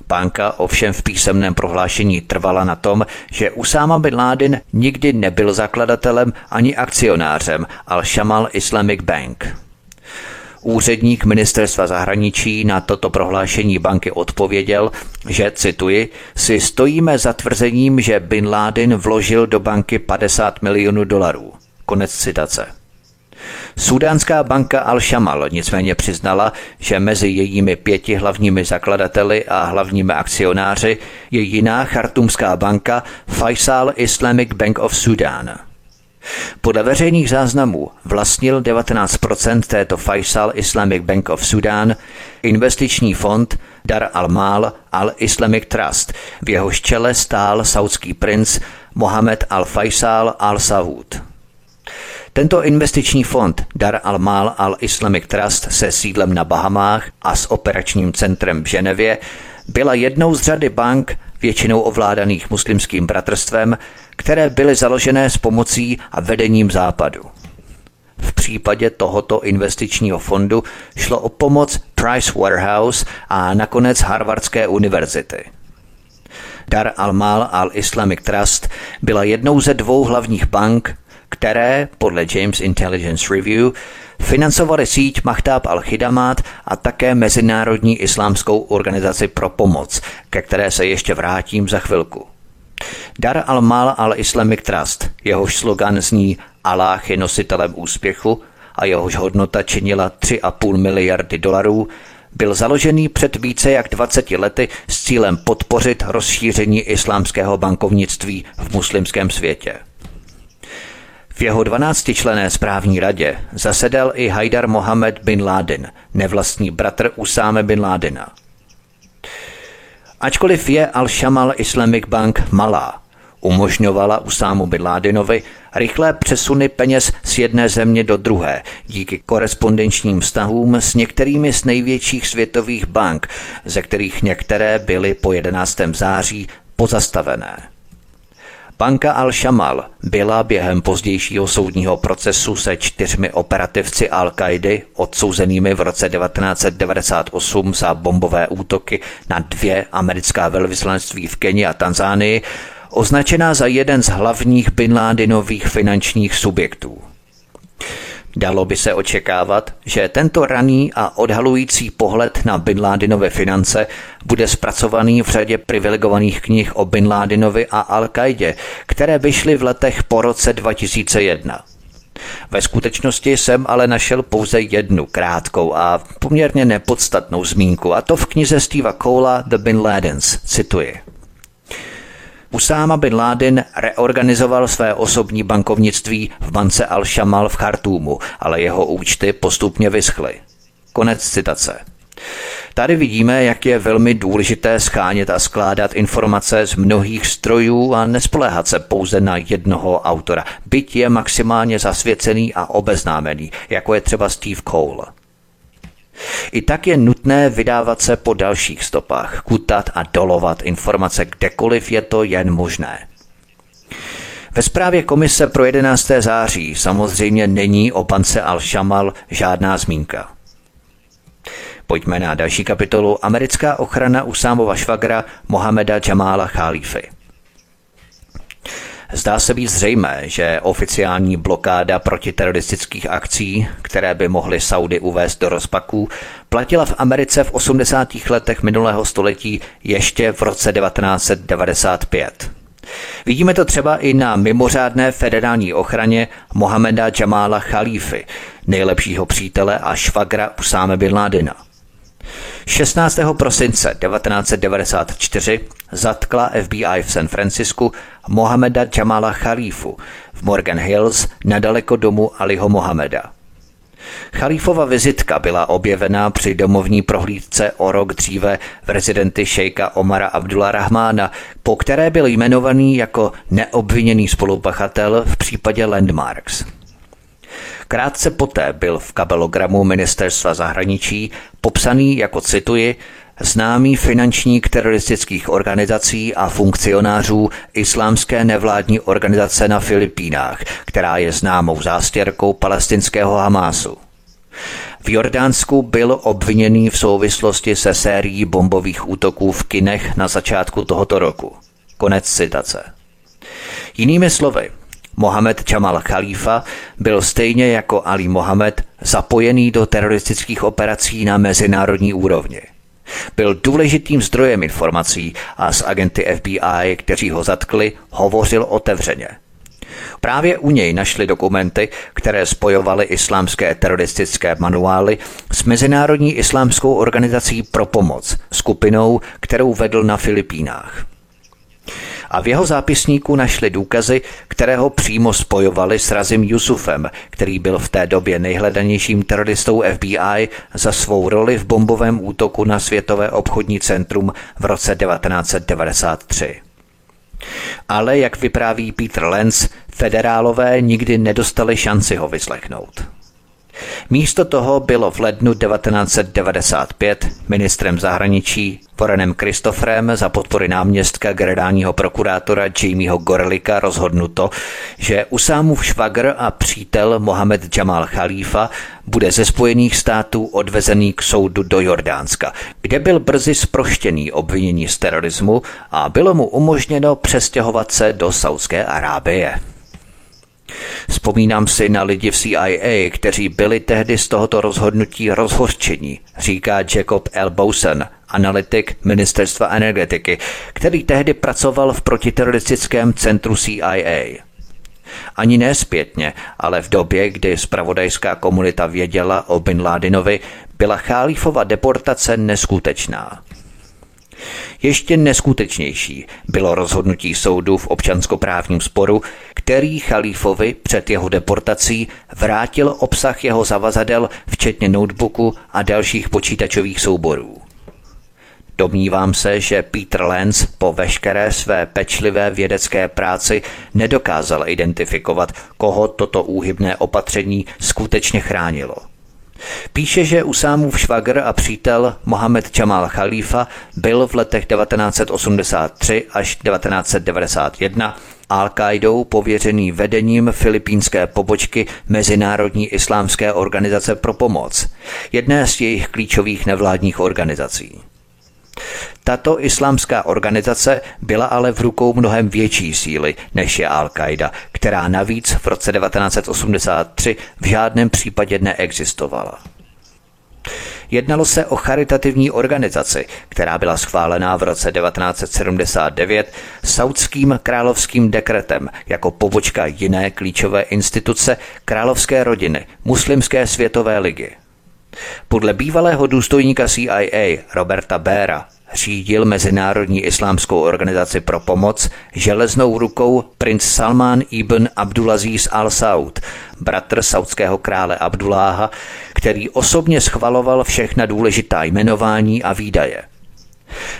Banka ovšem v písemném prohlášení trvala na tom, že Usáma bin Laden nikdy nebyl zakladatelem ani akcionářem Al-Shamal Islamic Bank. Úředník ministerstva zahraničí na toto prohlášení banky odpověděl, že, cituji, si stojíme za tvrzením, že Bin Laden vložil do banky 50 milionů dolarů. Konec citace. Sudánská banka Al-Shamal nicméně přiznala, že mezi jejími pěti hlavními zakladateli a hlavními akcionáři je jiná chartumská banka Faisal Islamic Bank of Sudan – podle veřejných záznamů vlastnil 19% této Faisal Islamic Bank of Sudan investiční fond Dar al-Mal al-Islamic Trust, v jehož čele stál saudský princ Mohamed al-Faisal al-Saud. Tento investiční fond Dar al-Mal al-Islamic Trust se sídlem na Bahamách a s operačním centrem v Ženevě byla jednou z řady bank, většinou ovládaných muslimským bratrstvem, které byly založené s pomocí a vedením západu. V případě tohoto investičního fondu šlo o pomoc Price Waterhouse a nakonec Harvardské univerzity. Dar al-Mal al-Islamic Trust byla jednou ze dvou hlavních bank, které, podle James Intelligence Review, financovaly síť Mahtab al-Khidamat a také Mezinárodní islámskou organizaci pro pomoc, ke které se ještě vrátím za chvilku. Dar al-Mal al-Islamic Trust, jehož slogan zní Allah je nositelem úspěchu a jehož hodnota činila 3,5 miliardy dolarů, byl založený před více jak 20 lety s cílem podpořit rozšíření islámského bankovnictví v muslimském světě. V jeho 12-člené správní radě zasedal i Haidar Mohamed bin Laden, nevlastní bratr Usáme bin Ládena. Ačkoliv je Al-Shamal Islamic Bank malá, umožňovala Usámu bin Ládinovi rychlé přesuny peněz z jedné země do druhé díky korespondenčním vztahům s některými z největších světových bank, ze kterých některé byly po 11. září pozastavené. Banka Al-Shamal byla během pozdějšího soudního procesu se čtyřmi operativci Al-Kaidy odsouzenými v roce 1998 za bombové útoky na dvě americká velvyslanectví v Keni a Tanzánii označená za jeden z hlavních Bin Ládinových finančních subjektů. Dalo by se očekávat, že tento raný a odhalující pohled na Bin Ládinové finance bude zpracovaný v řadě privilegovaných knih o Bin Ládinovi a Al-Kaidě, které vyšly v letech po roce 2001. Ve skutečnosti jsem ale našel pouze jednu krátkou a poměrně nepodstatnou zmínku, a to v knize Steva Cola The Bin Ladens, cituji. Usáma bin Laden reorganizoval své osobní bankovnictví v bance Al-Shamal v Chartúmu, ale jeho účty postupně vyschly. Konec citace. Tady vidíme, jak je velmi důležité schánět a skládat informace z mnohých strojů a nespoléhat se pouze na jednoho autora, byť je maximálně zasvěcený a obeznámený, jako je třeba Steve Cole. I tak je nutné vydávat se po dalších stopách, kutat a dolovat informace kdekoliv je to jen možné. Ve zprávě komise pro 11. září samozřejmě není o pance Al-Shamal žádná zmínka. Pojďme na další kapitolu Americká ochrana Usámova švagra Mohameda Jamala Khalify. Zdá se být zřejmé, že oficiální blokáda protiteroristických akcí, které by mohly Saudy uvést do rozpaků, platila v Americe v 80. letech minulého století ještě v roce 1995. Vidíme to třeba i na mimořádné federální ochraně Mohameda Jamala Khalify, nejlepšího přítele a švagra Usáme bin Ládina. 16. prosince 1994 zatkla FBI v San Francisku Mohameda Jamala Khalifu, v Morgan Hills nedaleko domu Aliho Mohameda. Chalífova vizitka byla objevena při domovní prohlídce o rok dříve v rezidenty šejka Omara Abdullah Rahmána, po které byl jmenovaný jako neobviněný spolupachatel v případě Landmarks. Krátce poté byl v kabelogramu ministerstva zahraničí popsaný jako cituji známý finančník teroristických organizací a funkcionářů islámské nevládní organizace na Filipínách, která je známou zástěrkou palestinského Hamásu. V Jordánsku byl obviněný v souvislosti se sérií bombových útoků v kinech na začátku tohoto roku. Konec citace. Jinými slovy, Mohamed Jamal Khalifa byl stejně jako Ali Mohamed zapojený do teroristických operací na mezinárodní úrovni. Byl důležitým zdrojem informací a s agenty FBI, kteří ho zatkli, hovořil otevřeně. Právě u něj našli dokumenty, které spojovaly islámské teroristické manuály s Mezinárodní islámskou organizací pro pomoc, skupinou, kterou vedl na Filipínách a v jeho zápisníku našli důkazy, které ho přímo spojovali s Razim Yusufem, který byl v té době nejhledanějším teroristou FBI za svou roli v bombovém útoku na Světové obchodní centrum v roce 1993. Ale, jak vypráví Peter Lenz, federálové nikdy nedostali šanci ho vyslechnout. Místo toho bylo v lednu 1995 ministrem zahraničí Warrenem Christopherem za podpory náměstka generálního prokurátora Jamieho Gorlika rozhodnuto, že Usámův švagr a přítel Mohamed Jamal Khalifa bude ze Spojených států odvezený k soudu do Jordánska, kde byl brzy zproštěný obvinění z terorismu a bylo mu umožněno přestěhovat se do Saudské Arábie. Vzpomínám si na lidi v CIA, kteří byli tehdy z tohoto rozhodnutí rozhořčení, říká Jacob L. Bowson, analytik ministerstva energetiky, který tehdy pracoval v protiteroristickém centru CIA. Ani nespětně, ale v době, kdy spravodajská komunita věděla o Bin Ládinovi, byla Chálífova deportace neskutečná. Ještě neskutečnější bylo rozhodnutí soudu v občanskoprávním sporu, který Chalífovi před jeho deportací vrátil obsah jeho zavazadel, včetně notebooku a dalších počítačových souborů. Domnívám se, že Peter Lenz po veškeré své pečlivé vědecké práci nedokázal identifikovat, koho toto úhybné opatření skutečně chránilo – Píše, že Usámův švagr a přítel Mohamed Jamal Khalifa byl v letech 1983 až 1991 Al-Qaidou pověřený vedením filipínské pobočky Mezinárodní islámské organizace pro pomoc, jedné z jejich klíčových nevládních organizací. Tato islámská organizace byla ale v rukou mnohem větší síly než je Al-Qaida, která navíc v roce 1983 v žádném případě neexistovala. Jednalo se o charitativní organizaci, která byla schválená v roce 1979 saudským královským dekretem jako pobočka jiné klíčové instituce královské rodiny, muslimské světové ligy. Podle bývalého důstojníka CIA Roberta Béra řídil Mezinárodní islámskou organizaci pro pomoc železnou rukou princ Salman ibn Abdulaziz al-Saud, bratr saudského krále Abduláha, který osobně schvaloval všechna důležitá jmenování a výdaje –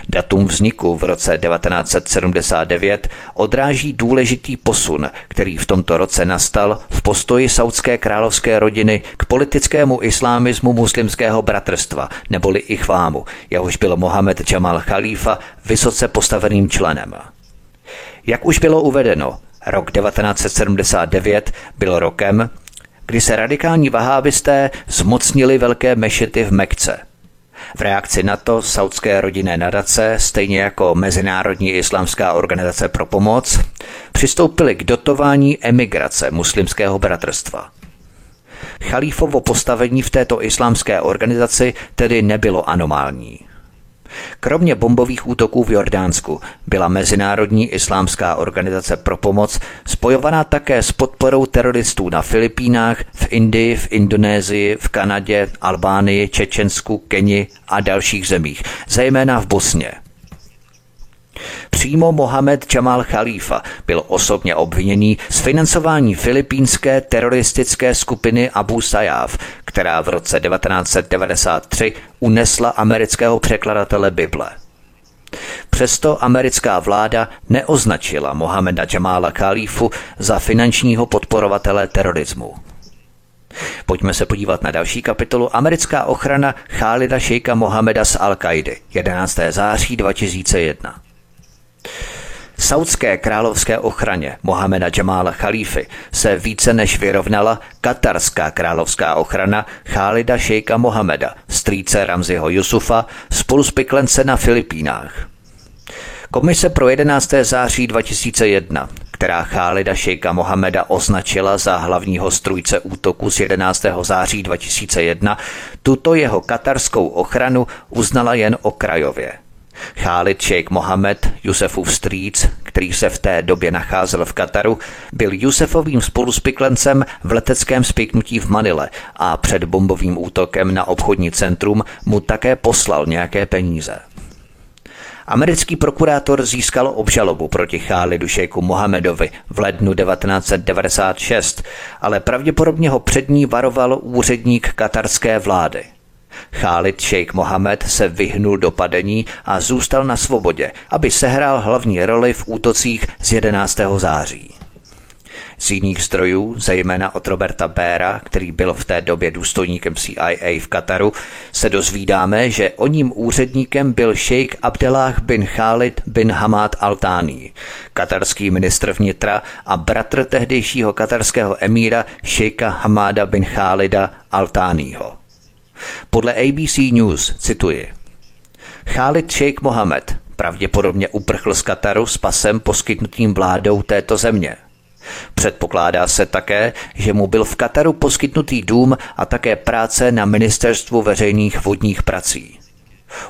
Datum vzniku v roce 1979 odráží důležitý posun, který v tomto roce nastal v postoji saudské královské rodiny k politickému islámismu muslimského bratrstva, neboli ichvámu, jehož byl Mohamed Jamal Khalifa vysoce postaveným členem. Jak už bylo uvedeno, rok 1979 byl rokem, kdy se radikální vahábisté zmocnili velké mešity v Mekce – v reakci na to saudské rodinné nadace, stejně jako Mezinárodní islámská organizace pro pomoc, přistoupili k dotování emigrace muslimského bratrstva. Chalífovo postavení v této islámské organizaci tedy nebylo anomální. Kromě bombových útoků v Jordánsku byla Mezinárodní islámská organizace pro pomoc spojovaná také s podporou teroristů na Filipínách, v Indii, v Indonésii, v Kanadě, Albánii, Čečensku, Keni a dalších zemích, zejména v Bosně. Přímo Mohamed Jamal Khalifa byl osobně obviněný z financování filipínské teroristické skupiny Abu Sayyaf, která v roce 1993 unesla amerického překladatele Bible. Přesto americká vláda neoznačila Mohameda Jamala Khalifu za finančního podporovatele terorismu. Pojďme se podívat na další kapitolu. Americká ochrana Khalida Sheikha Mohameda z Al-Kaidy 11. září 2001. Saudské královské ochraně Mohameda Jamala Khalify se více než vyrovnala katarská královská ochrana Khalida Sheikha Mohameda, strýce Ramziho Yusufa, spolu s Piklence na Filipínách. Komise pro 11. září 2001 která Chálida Šejka Mohameda označila za hlavního strujce útoku z 11. září 2001, tuto jeho katarskou ochranu uznala jen okrajově. Khalid Sheikh Mohammed, Jusefův strýc, který se v té době nacházel v Kataru, byl Jusefovým spoluspiklencem v leteckém spiknutí v Manile a před bombovým útokem na obchodní centrum mu také poslal nějaké peníze. Americký prokurátor získal obžalobu proti Chálidu šejku Mohamedovi v lednu 1996, ale pravděpodobně ho před ní varoval úředník katarské vlády. Khalid Sheikh Mohamed se vyhnul dopadení a zůstal na svobodě, aby sehrál hlavní roli v útocích z 11. září. Z jiných zdrojů, zejména od Roberta Béra, který byl v té době důstojníkem CIA v Kataru, se dozvídáme, že o ním úředníkem byl šejk Abdellah bin Khalid bin Hamad Al-Thani, katarský ministr vnitra a bratr tehdejšího katarského emíra šejka Hamada bin Khalida Al-Thaniho. Podle ABC News cituji. Khalid Sheikh Mohammed pravděpodobně uprchl z Kataru s pasem poskytnutým vládou této země – Předpokládá se také, že mu byl v Kataru poskytnutý dům a také práce na ministerstvu veřejných vodních prací.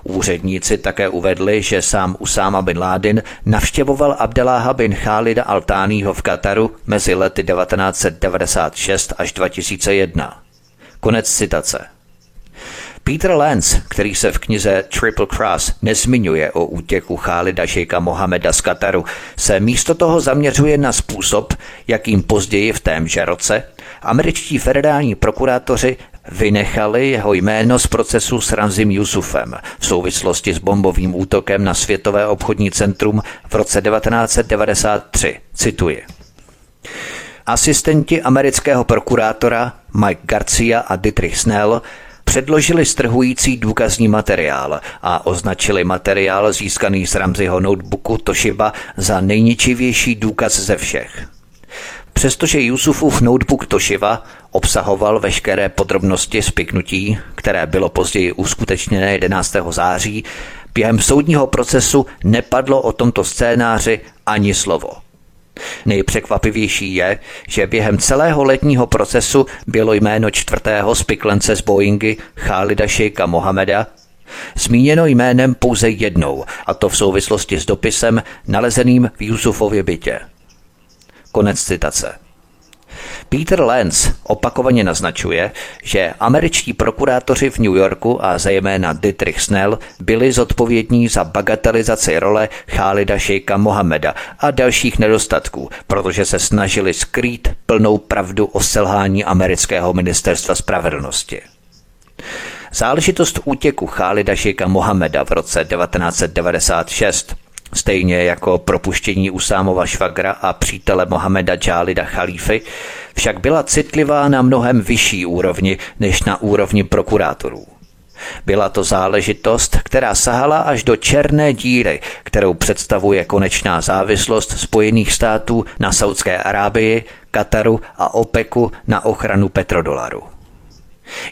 Úředníci také uvedli, že sám Usáma bin Laden navštěvoval Abdeláha bin Khalida Altánýho v Kataru mezi lety 1996 až 2001. Konec citace. Peter Lenz, který se v knize Triple Cross nezmiňuje o útěku Chálida Šejka Mohameda z Kataru, se místo toho zaměřuje na způsob, jakým později v témže roce američtí federální prokurátoři vynechali jeho jméno z procesu s Ranzim Yusufem v souvislosti s bombovým útokem na Světové obchodní centrum v roce 1993. Cituji. Asistenti amerického prokurátora Mike Garcia a Dietrich Snell předložili strhující důkazní materiál a označili materiál získaný z Ramziho notebooku Toshiba za nejničivější důkaz ze všech. Přestože Jusufův notebook Toshiba obsahoval veškeré podrobnosti spiknutí, které bylo později uskutečněné 11. září, během soudního procesu nepadlo o tomto scénáři ani slovo. Nejpřekvapivější je, že během celého letního procesu bylo jméno čtvrtého spiklence z Boeingy Khalida Sheikha Mohameda zmíněno jménem pouze jednou, a to v souvislosti s dopisem nalezeným v Jusufově bytě. Konec citace. Peter Lenz opakovaně naznačuje, že američtí prokurátoři v New Yorku a zejména Dietrich Snell byli zodpovědní za bagatelizaci role Khalida Sheikha Mohameda a dalších nedostatků, protože se snažili skrýt plnou pravdu o selhání amerického ministerstva spravedlnosti. Záležitost útěku Khalida Sheikha Mohameda v roce 1996 Stejně jako propuštění Usámova švagra a přítele Mohameda Džálida Chalífy, však byla citlivá na mnohem vyšší úrovni než na úrovni prokurátorů. Byla to záležitost, která sahala až do černé díry, kterou představuje konečná závislost Spojených států na Saudské Arábii, Kataru a OPECu na ochranu petrodolaru.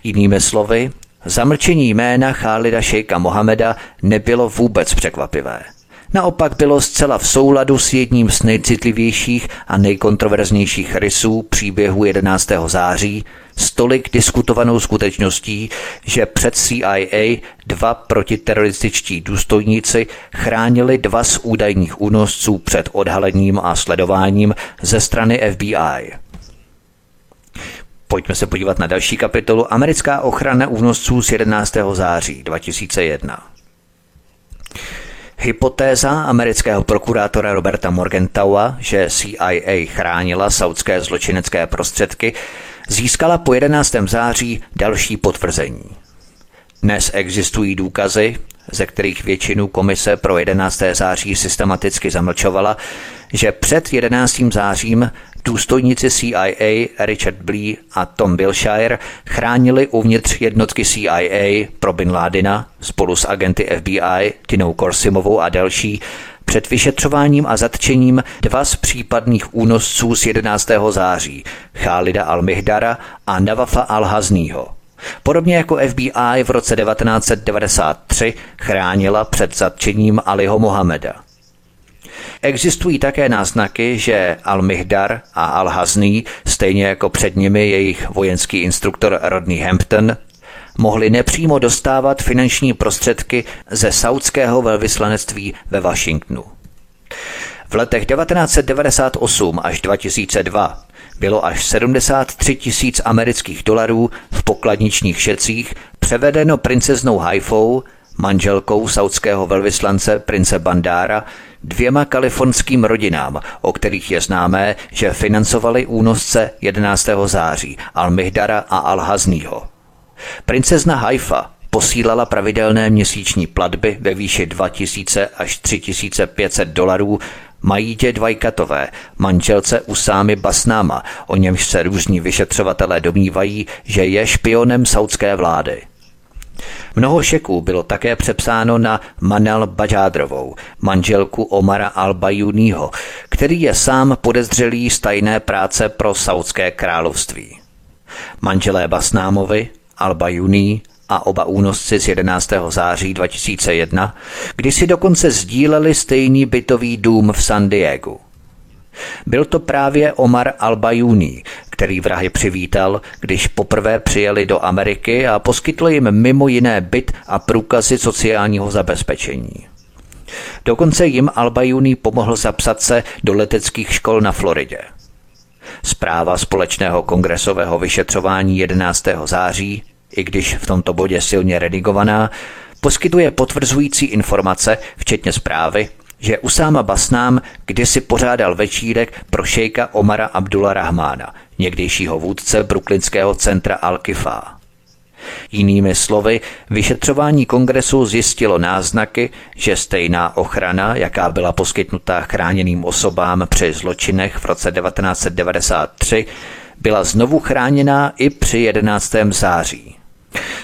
Jinými slovy, zamlčení jména Chálida šejka Mohameda nebylo vůbec překvapivé – naopak bylo zcela v souladu s jedním z nejcitlivějších a nejkontroverznějších rysů příběhu 11. září, stolik diskutovanou skutečností, že před CIA dva protiterorističtí důstojníci chránili dva z údajných únosců před odhalením a sledováním ze strany FBI. Pojďme se podívat na další kapitolu Americká ochrana únosců z 11. září 2001. Hypotéza amerického prokurátora Roberta Morgentaua, že CIA chránila saudské zločinecké prostředky, získala po 11. září další potvrzení. Dnes existují důkazy, ze kterých většinu komise pro 11. září systematicky zamlčovala, že před 11. zářím důstojníci CIA Richard Blee a Tom Wilshire chránili uvnitř jednotky CIA pro Bin Ládina spolu s agenty FBI Tinou Korsimovou a další před vyšetřováním a zatčením dva z případných únosců z 11. září, Chálida al-Mihdara a Navafa al-Haznýho. Podobně jako FBI v roce 1993 chránila před zatčením Aliho Mohameda. Existují také náznaky, že Al-Mihdar a Al-Hazný, stejně jako před nimi jejich vojenský instruktor Rodney Hampton, mohli nepřímo dostávat finanční prostředky ze saudského velvyslanectví ve Washingtonu. V letech 1998 až 2002 bylo až 73 tisíc amerických dolarů v pokladničních šecích převedeno princeznou Haifou, manželkou saudského velvyslance prince Bandára, dvěma kalifornským rodinám, o kterých je známé, že financovali únosce 11. září Al-Mihdara a Al-Haznýho. Princezna Haifa posílala pravidelné měsíční platby ve výši 2000 až 3500 dolarů Majítě Dvajkatové, manželce Usámy Basnáma, o němž se různí vyšetřovatelé domnívají, že je špionem saudské vlády. Mnoho šeků bylo také přepsáno na Manal Bajádrovou, manželku Omara al který je sám podezřelý z tajné práce pro saudské království. Manželé Basnámovi, al a oba únosci z 11. září 2001, kdy si dokonce sdíleli stejný bytový dům v San Diego. Byl to právě Omar al který vrahy přivítal, když poprvé přijeli do Ameriky a poskytl jim mimo jiné byt a průkazy sociálního zabezpečení. Dokonce jim al pomohl zapsat se do leteckých škol na Floridě. Zpráva společného kongresového vyšetřování 11. září i když v tomto bodě silně redigovaná, poskytuje potvrzující informace, včetně zprávy, že Usáma Basnám kdysi pořádal večírek pro šejka Omara Abdullah Rahmána, někdejšího vůdce bruklinského centra Al-Kifa. Jinými slovy, vyšetřování kongresu zjistilo náznaky, že stejná ochrana, jaká byla poskytnutá chráněným osobám při zločinech v roce 1993, byla znovu chráněná i při 11. září.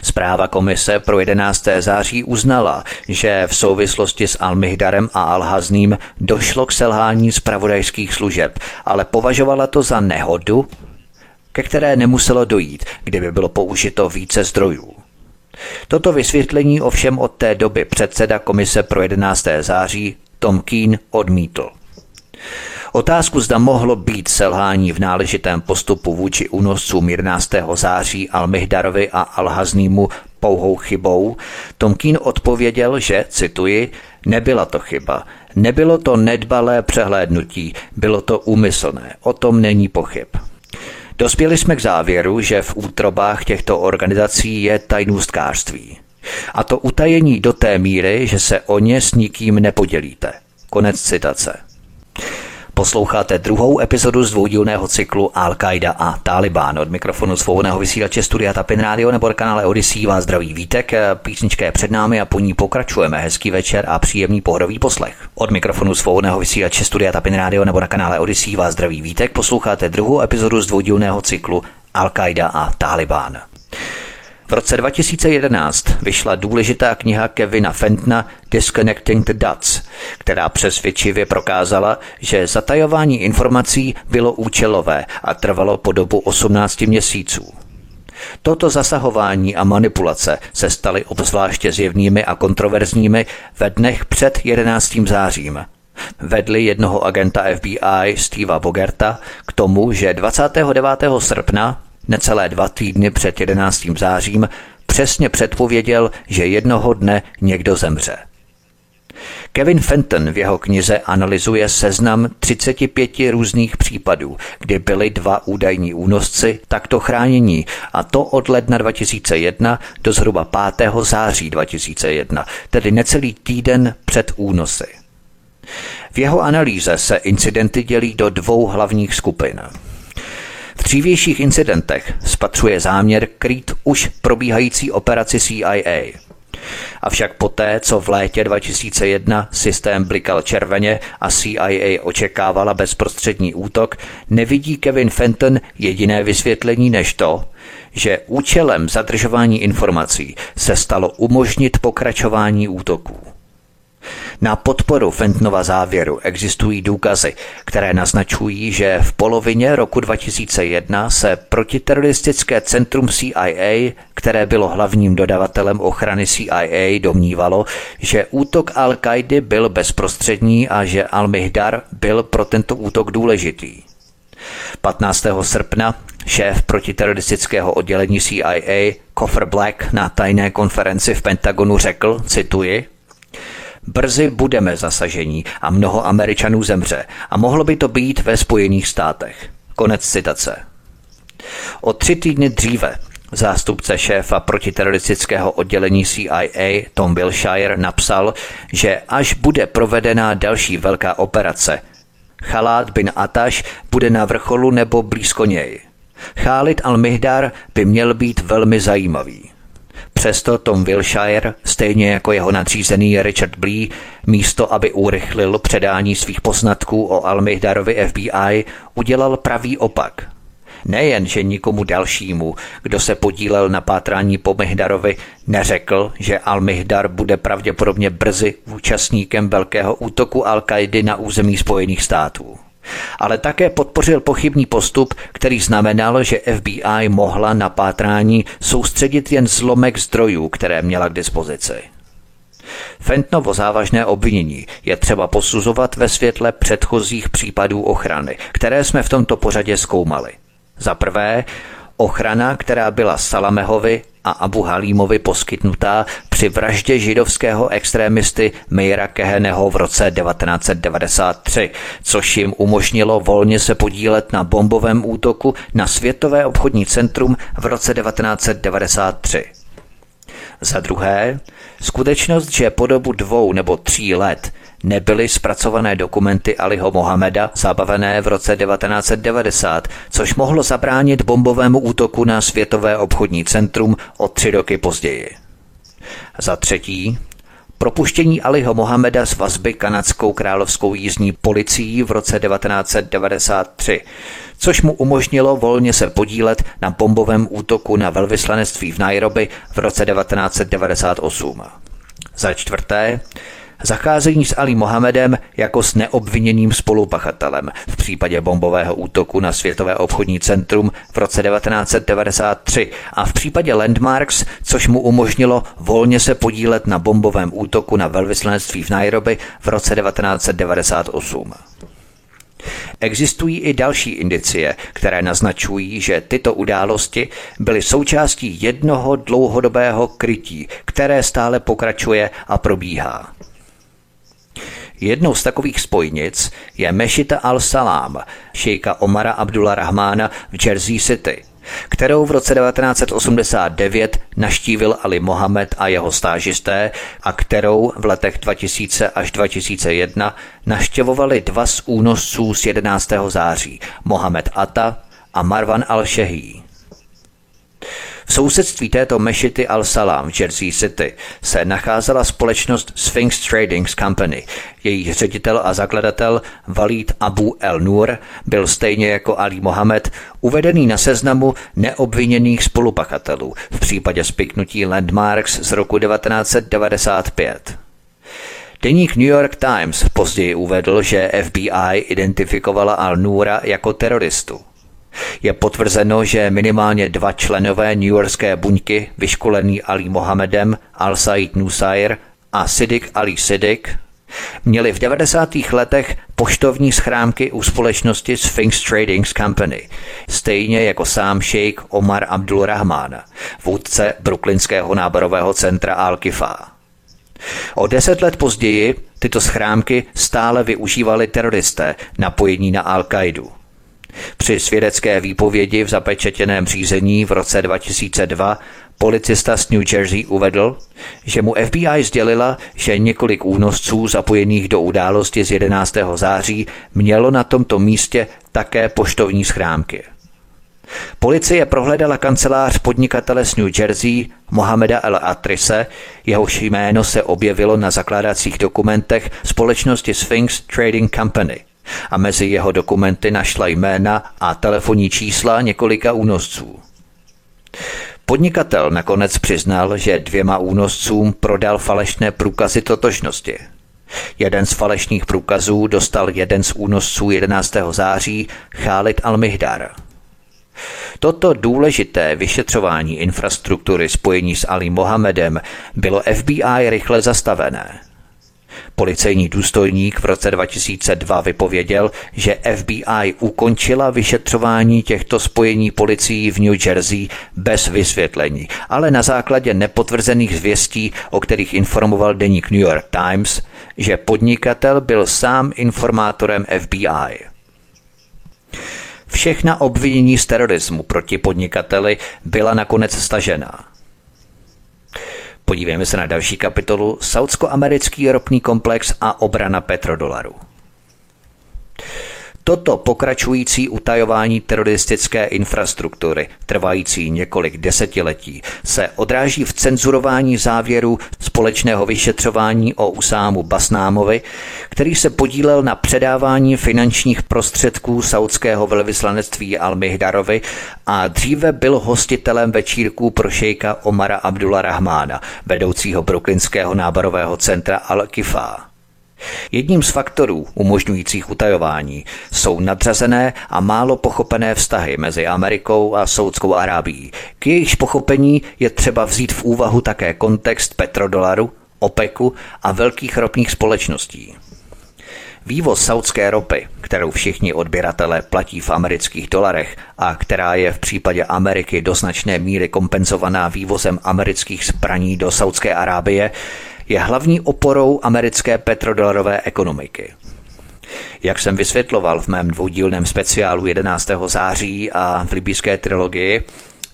Zpráva komise pro 11. září uznala, že v souvislosti s Almihdarem a Alhazným došlo k selhání zpravodajských služeb, ale považovala to za nehodu, ke které nemuselo dojít, kdyby bylo použito více zdrojů. Toto vysvětlení ovšem od té doby předseda komise pro 11. září Tom Keen odmítl. Otázku, zda mohlo být selhání v náležitém postupu vůči únoscům 11. září Al-Mihdarovi a Al-Haznýmu pouhou chybou, Tomkín odpověděl, že, cituji, nebyla to chyba, nebylo to nedbalé přehlédnutí, bylo to úmyslné, o tom není pochyb. Dospěli jsme k závěru, že v útrobách těchto organizací je tajnůstkářství. A to utajení do té míry, že se o ně s nikým nepodělíte. Konec citace. Posloucháte druhou epizodu z dvoudílného cyklu Al-Qaida a Taliban. Od mikrofonu svobodného vysílače Studia Tapin Radio nebo kanále Odyssey vás zdraví vítek. Písnička je před námi a po ní pokračujeme. Hezký večer a příjemný pohodový poslech. Od mikrofonu svobodného vysílače Studia Tapin Radio nebo na kanále Odyssey vás zdraví vítek. Posloucháte druhou epizodu z dvoudílného cyklu Al-Qaida a Taliban. V roce 2011 vyšla důležitá kniha Kevina Fentna Disconnecting the Dots, která přesvědčivě prokázala, že zatajování informací bylo účelové a trvalo po dobu 18 měsíců. Toto zasahování a manipulace se staly obzvláště zjevnými a kontroverzními ve dnech před 11. zářím. Vedli jednoho agenta FBI Steva Bogerta k tomu, že 29. srpna necelé dva týdny před 11. zářím přesně předpověděl, že jednoho dne někdo zemře. Kevin Fenton v jeho knize analyzuje seznam 35 různých případů, kdy byli dva údajní únosci takto chránění, a to od ledna 2001 do zhruba 5. září 2001, tedy necelý týden před únosy. V jeho analýze se incidenty dělí do dvou hlavních skupin. V dřívějších incidentech spatřuje záměr krýt už probíhající operaci CIA – Avšak poté, co v létě 2001 systém blikal červeně a CIA očekávala bezprostřední útok, nevidí Kevin Fenton jediné vysvětlení než to, že účelem zadržování informací se stalo umožnit pokračování útoků. Na podporu Fentonova závěru existují důkazy, které naznačují, že v polovině roku 2001 se protiteroristické centrum CIA, které bylo hlavním dodavatelem ochrany CIA, domnívalo, že útok Al-Kaidi byl bezprostřední a že Al-Mihdar byl pro tento útok důležitý. 15. srpna šéf protiteroristického oddělení CIA Coffer Black na tajné konferenci v Pentagonu řekl, cituji, Brzy budeme zasažení a mnoho Američanů zemře a mohlo by to být ve Spojených státech. Konec citace. O tři týdny dříve zástupce šéfa protiteroristického oddělení CIA Tom Wilshire napsal, že až bude provedena další velká operace, Khalad bin Atash bude na vrcholu nebo blízko něj. Khalid al-Mihdar by měl být velmi zajímavý. Přesto Tom Wilshire, stejně jako jeho nadřízený Richard Blee, místo aby urychlil předání svých poznatků o Almihdarovi FBI, udělal pravý opak. Nejen, že nikomu dalšímu, kdo se podílel na pátrání po Mihdarovi, neřekl, že Al-Mihdar bude pravděpodobně brzy účastníkem velkého útoku al na území Spojených států ale také podpořil pochybný postup, který znamenal, že FBI mohla na pátrání soustředit jen zlomek zdrojů, které měla k dispozici. Fentnovo závažné obvinění je třeba posuzovat ve světle předchozích případů ochrany, které jsme v tomto pořadě zkoumali. Za prvé, ochrana, která byla Salamehovi a Abu Halímovi poskytnutá při vraždě židovského extrémisty Meira Keheneho v roce 1993, což jim umožnilo volně se podílet na bombovém útoku na Světové obchodní centrum v roce 1993. Za druhé, skutečnost, že po dobu dvou nebo tří let nebyly zpracované dokumenty Aliho Mohameda zabavené v roce 1990, což mohlo zabránit bombovému útoku na Světové obchodní centrum o tři roky později. Za třetí, propuštění Aliho Mohameda z vazby kanadskou královskou jízdní policií v roce 1993, což mu umožnilo volně se podílet na bombovém útoku na velvyslanectví v Nairobi v roce 1998. Za čtvrté, Zacházení s Ali Mohamedem jako s neobviněným spolupachatelem v případě bombového útoku na Světové obchodní centrum v roce 1993 a v případě Landmarks, což mu umožnilo volně se podílet na bombovém útoku na velvyslanectví v Nairobi v roce 1998. Existují i další indicie, které naznačují, že tyto události byly součástí jednoho dlouhodobého krytí, které stále pokračuje a probíhá. Jednou z takových spojnic je Mešita al-Salam, šejka Omara Abdullah Rahmána v Jersey City, kterou v roce 1989 naštívil Ali Mohamed a jeho stážisté a kterou v letech 2000 až 2001 naštěvovali dva z únosců z 11. září, Mohamed Ata a Marwan al-Shehi. V sousedství této mešity Al-Salam v Jersey City se nacházela společnost Sphinx Tradings Company. Její ředitel a zakladatel Walid Abu El Nur byl stejně jako Ali Mohamed uvedený na seznamu neobviněných spolupachatelů v případě spiknutí Landmarks z roku 1995. Deník New York Times později uvedl, že FBI identifikovala Al-Nura jako teroristu. Je potvrzeno, že minimálně dva členové New Yorkské buňky, vyškolený Ali Mohamedem, Al-Said Nusair a Sidik Ali Sidik, měli v 90. letech poštovní schránky u společnosti Sphinx Tradings Company, stejně jako sám šejk Omar Abdul Rahman, vůdce brooklynského náborového centra Al-Kifa. O deset let později tyto schrámky stále využívali teroristé napojení na Al-Kaidu. Při svědecké výpovědi v zapečetěném řízení v roce 2002 policista z New Jersey uvedl, že mu FBI sdělila, že několik únosců zapojených do události z 11. září mělo na tomto místě také poštovní schrámky. Policie prohledala kancelář podnikatele z New Jersey Mohameda El Atrise, jehož jméno se objevilo na zakládacích dokumentech společnosti Sphinx Trading Company a mezi jeho dokumenty našla jména a telefonní čísla několika únosců. Podnikatel nakonec přiznal, že dvěma únoscům prodal falešné průkazy totožnosti. Jeden z falešných průkazů dostal jeden z únosců 11. září Khalid Al-Mihdar – Toto důležité vyšetřování infrastruktury spojení s Ali Mohamedem bylo FBI rychle zastavené. Policejní důstojník v roce 2002 vypověděl, že FBI ukončila vyšetřování těchto spojení policií v New Jersey bez vysvětlení, ale na základě nepotvrzených zvěstí, o kterých informoval deník New York Times, že podnikatel byl sám informátorem FBI. Všechna obvinění z terorismu proti podnikateli byla nakonec stažená. Podívejme se na další kapitolu Saudsko-americký ropný komplex a obrana petrodolaru. Toto pokračující utajování teroristické infrastruktury, trvající několik desetiletí, se odráží v cenzurování závěru společného vyšetřování o Usámu Basnámovi, který se podílel na předávání finančních prostředků saudského velvyslanectví Al-Mihdarovi a dříve byl hostitelem večírků pro šejka Omara Abdullah Rahmána, vedoucího brooklynského náborového centra Al-Kifá. Jedním z faktorů umožňujících utajování jsou nadřazené a málo pochopené vztahy mezi Amerikou a Saudskou Arábií. K jejichž pochopení je třeba vzít v úvahu také kontext petrodolaru, OPECu a velkých ropných společností. Vývoz saudské ropy, kterou všichni odběratelé platí v amerických dolarech a která je v případě Ameriky do značné míry kompenzovaná vývozem amerických zbraní do Saudské Arábie, je hlavní oporou americké petrodolarové ekonomiky. Jak jsem vysvětloval v mém dvoudílném speciálu 11. září a v libijské trilogii,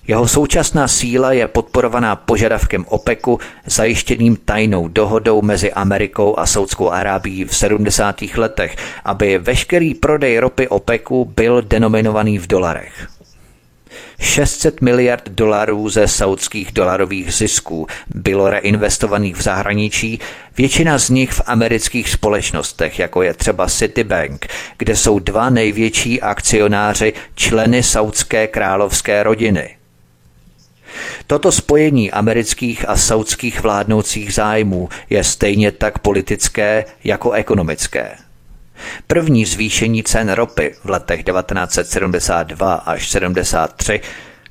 jeho současná síla je podporovaná požadavkem OPECu zajištěným tajnou dohodou mezi Amerikou a Saudskou Arábií v 70. letech, aby veškerý prodej ropy OPECu byl denominovaný v dolarech. 600 miliard dolarů ze saudských dolarových zisků bylo reinvestovaných v zahraničí, většina z nich v amerických společnostech, jako je třeba Citibank, kde jsou dva největší akcionáři členy saudské královské rodiny. Toto spojení amerických a saudských vládnoucích zájmů je stejně tak politické jako ekonomické. První zvýšení cen ropy v letech 1972 až 73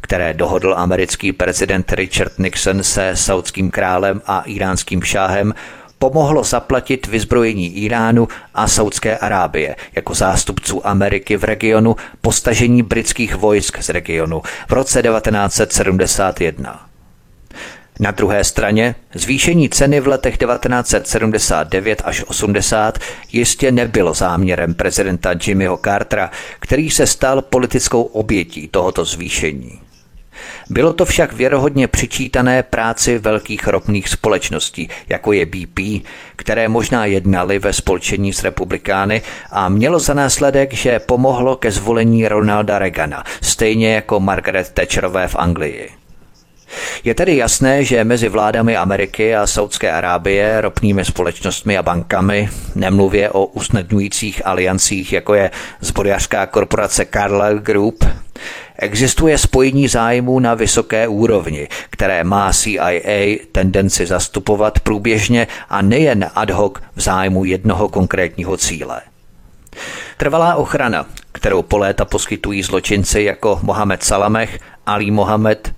které dohodl americký prezident Richard Nixon se saudským králem a iránským šáhem, pomohlo zaplatit vyzbrojení Iránu a Saudské Arábie jako zástupců Ameriky v regionu postažení britských vojsk z regionu v roce 1971. Na druhé straně zvýšení ceny v letech 1979 až 80 jistě nebylo záměrem prezidenta Jimmyho Cartera, který se stal politickou obětí tohoto zvýšení. Bylo to však věrohodně přičítané práci velkých ropných společností, jako je BP, které možná jednali ve spolčení s republikány a mělo za následek, že pomohlo ke zvolení Ronalda Reagana, stejně jako Margaret Thatcherové v Anglii. Je tedy jasné, že mezi vládami Ameriky a Saudské Arábie, ropnými společnostmi a bankami, nemluvě o usnadňujících aliancích, jako je zbrojařská korporace Carlyle Group, Existuje spojení zájmů na vysoké úrovni, které má CIA tendenci zastupovat průběžně a nejen ad hoc v zájmu jednoho konkrétního cíle. Trvalá ochrana, kterou po léta poskytují zločinci jako Mohamed Salamech, Ali Mohamed,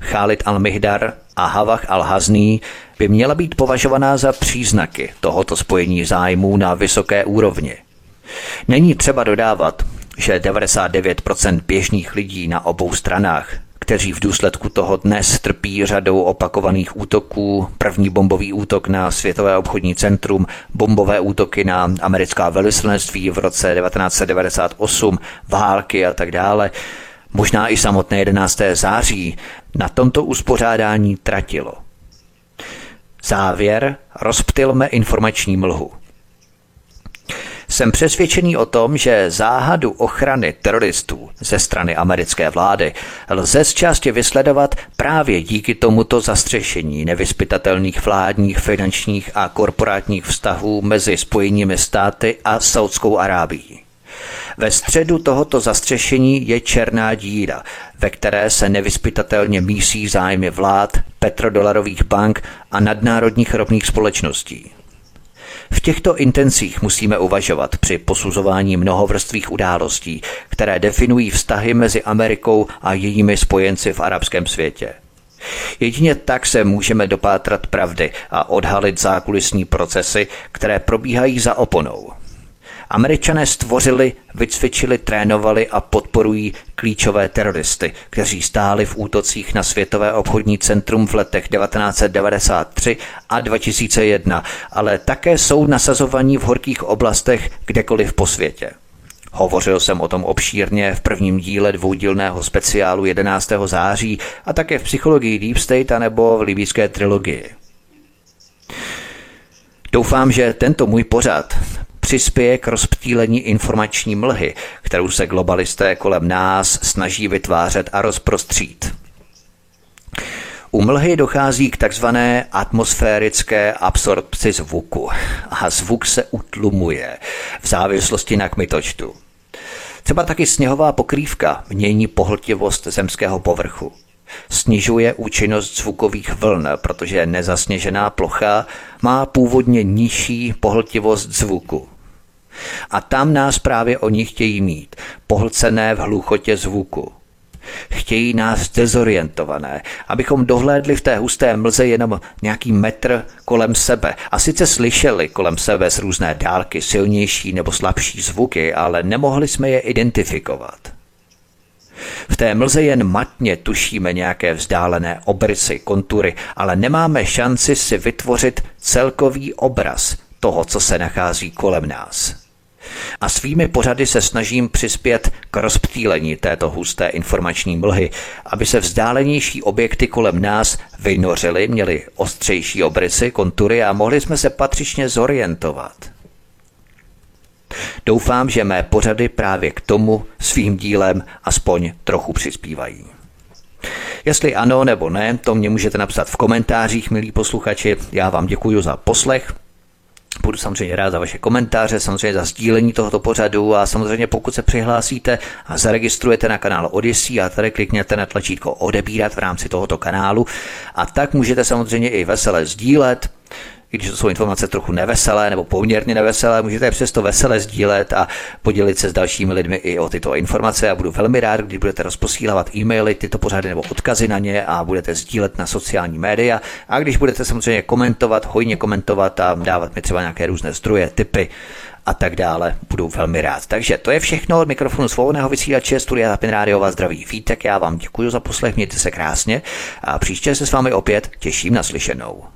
Khalid al-Mihdar a Havach al-Hazný by měla být považovaná za příznaky tohoto spojení zájmů na vysoké úrovni. Není třeba dodávat, že 99% běžných lidí na obou stranách, kteří v důsledku toho dnes trpí řadou opakovaných útoků. První bombový útok na Světové obchodní centrum, bombové útoky na americká velvyslanectví v roce 1998, války a tak dále. Možná i samotné 11. září na tomto uspořádání tratilo. Závěr rozptylme informační mlhu. Jsem přesvědčený o tom, že záhadu ochrany teroristů ze strany americké vlády lze z části vysledovat právě díky tomuto zastřešení nevyspytatelných vládních, finančních a korporátních vztahů mezi Spojenými státy a Saudskou Arábií. Ve středu tohoto zastřešení je černá díra, ve které se nevyspytatelně mísí zájmy vlád, petrodolarových bank a nadnárodních ropných společností. V těchto intencích musíme uvažovat při posuzování mnohovrstvých událostí, které definují vztahy mezi Amerikou a jejími spojenci v arabském světě. Jedině tak se můžeme dopátrat pravdy a odhalit zákulisní procesy, které probíhají za oponou. Američané stvořili, vycvičili, trénovali a podporují klíčové teroristy, kteří stáli v útocích na Světové obchodní centrum v letech 1993 a 2001, ale také jsou nasazovaní v horkých oblastech kdekoliv po světě. Hovořil jsem o tom obšírně v prvním díle dvoudílného speciálu 11. září a také v psychologii Deep State anebo v libýské trilogii. Doufám, že tento můj pořad přispěje k rozptýlení informační mlhy, kterou se globalisté kolem nás snaží vytvářet a rozprostřít. U mlhy dochází k takzvané atmosférické absorpci zvuku a zvuk se utlumuje v závislosti na kmitočtu. Třeba taky sněhová pokrývka mění pohltivost zemského povrchu. Snižuje účinnost zvukových vln, protože nezasněžená plocha má původně nižší pohltivost zvuku. A tam nás právě oni chtějí mít, pohlcené v hluchotě zvuku. Chtějí nás dezorientované, abychom dohlédli v té husté mlze jenom nějaký metr kolem sebe a sice slyšeli kolem sebe z různé dálky silnější nebo slabší zvuky, ale nemohli jsme je identifikovat. V té mlze jen matně tušíme nějaké vzdálené obrysy, kontury, ale nemáme šanci si vytvořit celkový obraz toho, co se nachází kolem nás a svými pořady se snažím přispět k rozptýlení této husté informační mlhy, aby se vzdálenější objekty kolem nás vynořily, měly ostřejší obrysy, kontury a mohli jsme se patřičně zorientovat. Doufám, že mé pořady právě k tomu svým dílem aspoň trochu přispívají. Jestli ano nebo ne, to mě můžete napsat v komentářích, milí posluchači. Já vám děkuji za poslech Budu samozřejmě rád za vaše komentáře, samozřejmě za sdílení tohoto pořadu a samozřejmě pokud se přihlásíte a zaregistrujete na kanál Odyssey a tady klikněte na tlačítko odebírat v rámci tohoto kanálu. A tak můžete samozřejmě i veselé sdílet, i když to jsou informace trochu neveselé nebo poměrně neveselé, můžete je přesto veselé sdílet a podělit se s dalšími lidmi i o tyto informace. Já budu velmi rád, když budete rozposílávat e-maily, tyto pořady nebo odkazy na ně a budete sdílet na sociální média. A když budete samozřejmě komentovat, hojně komentovat a dávat mi třeba nějaké různé zdroje, typy, a tak dále. Budu velmi rád. Takže to je všechno od mikrofonu svobodného vysílače Studia Tapin Radio vás zdraví vítek. Já vám děkuji za poslech, mějte se krásně a příště se s vámi opět těším na slyšenou.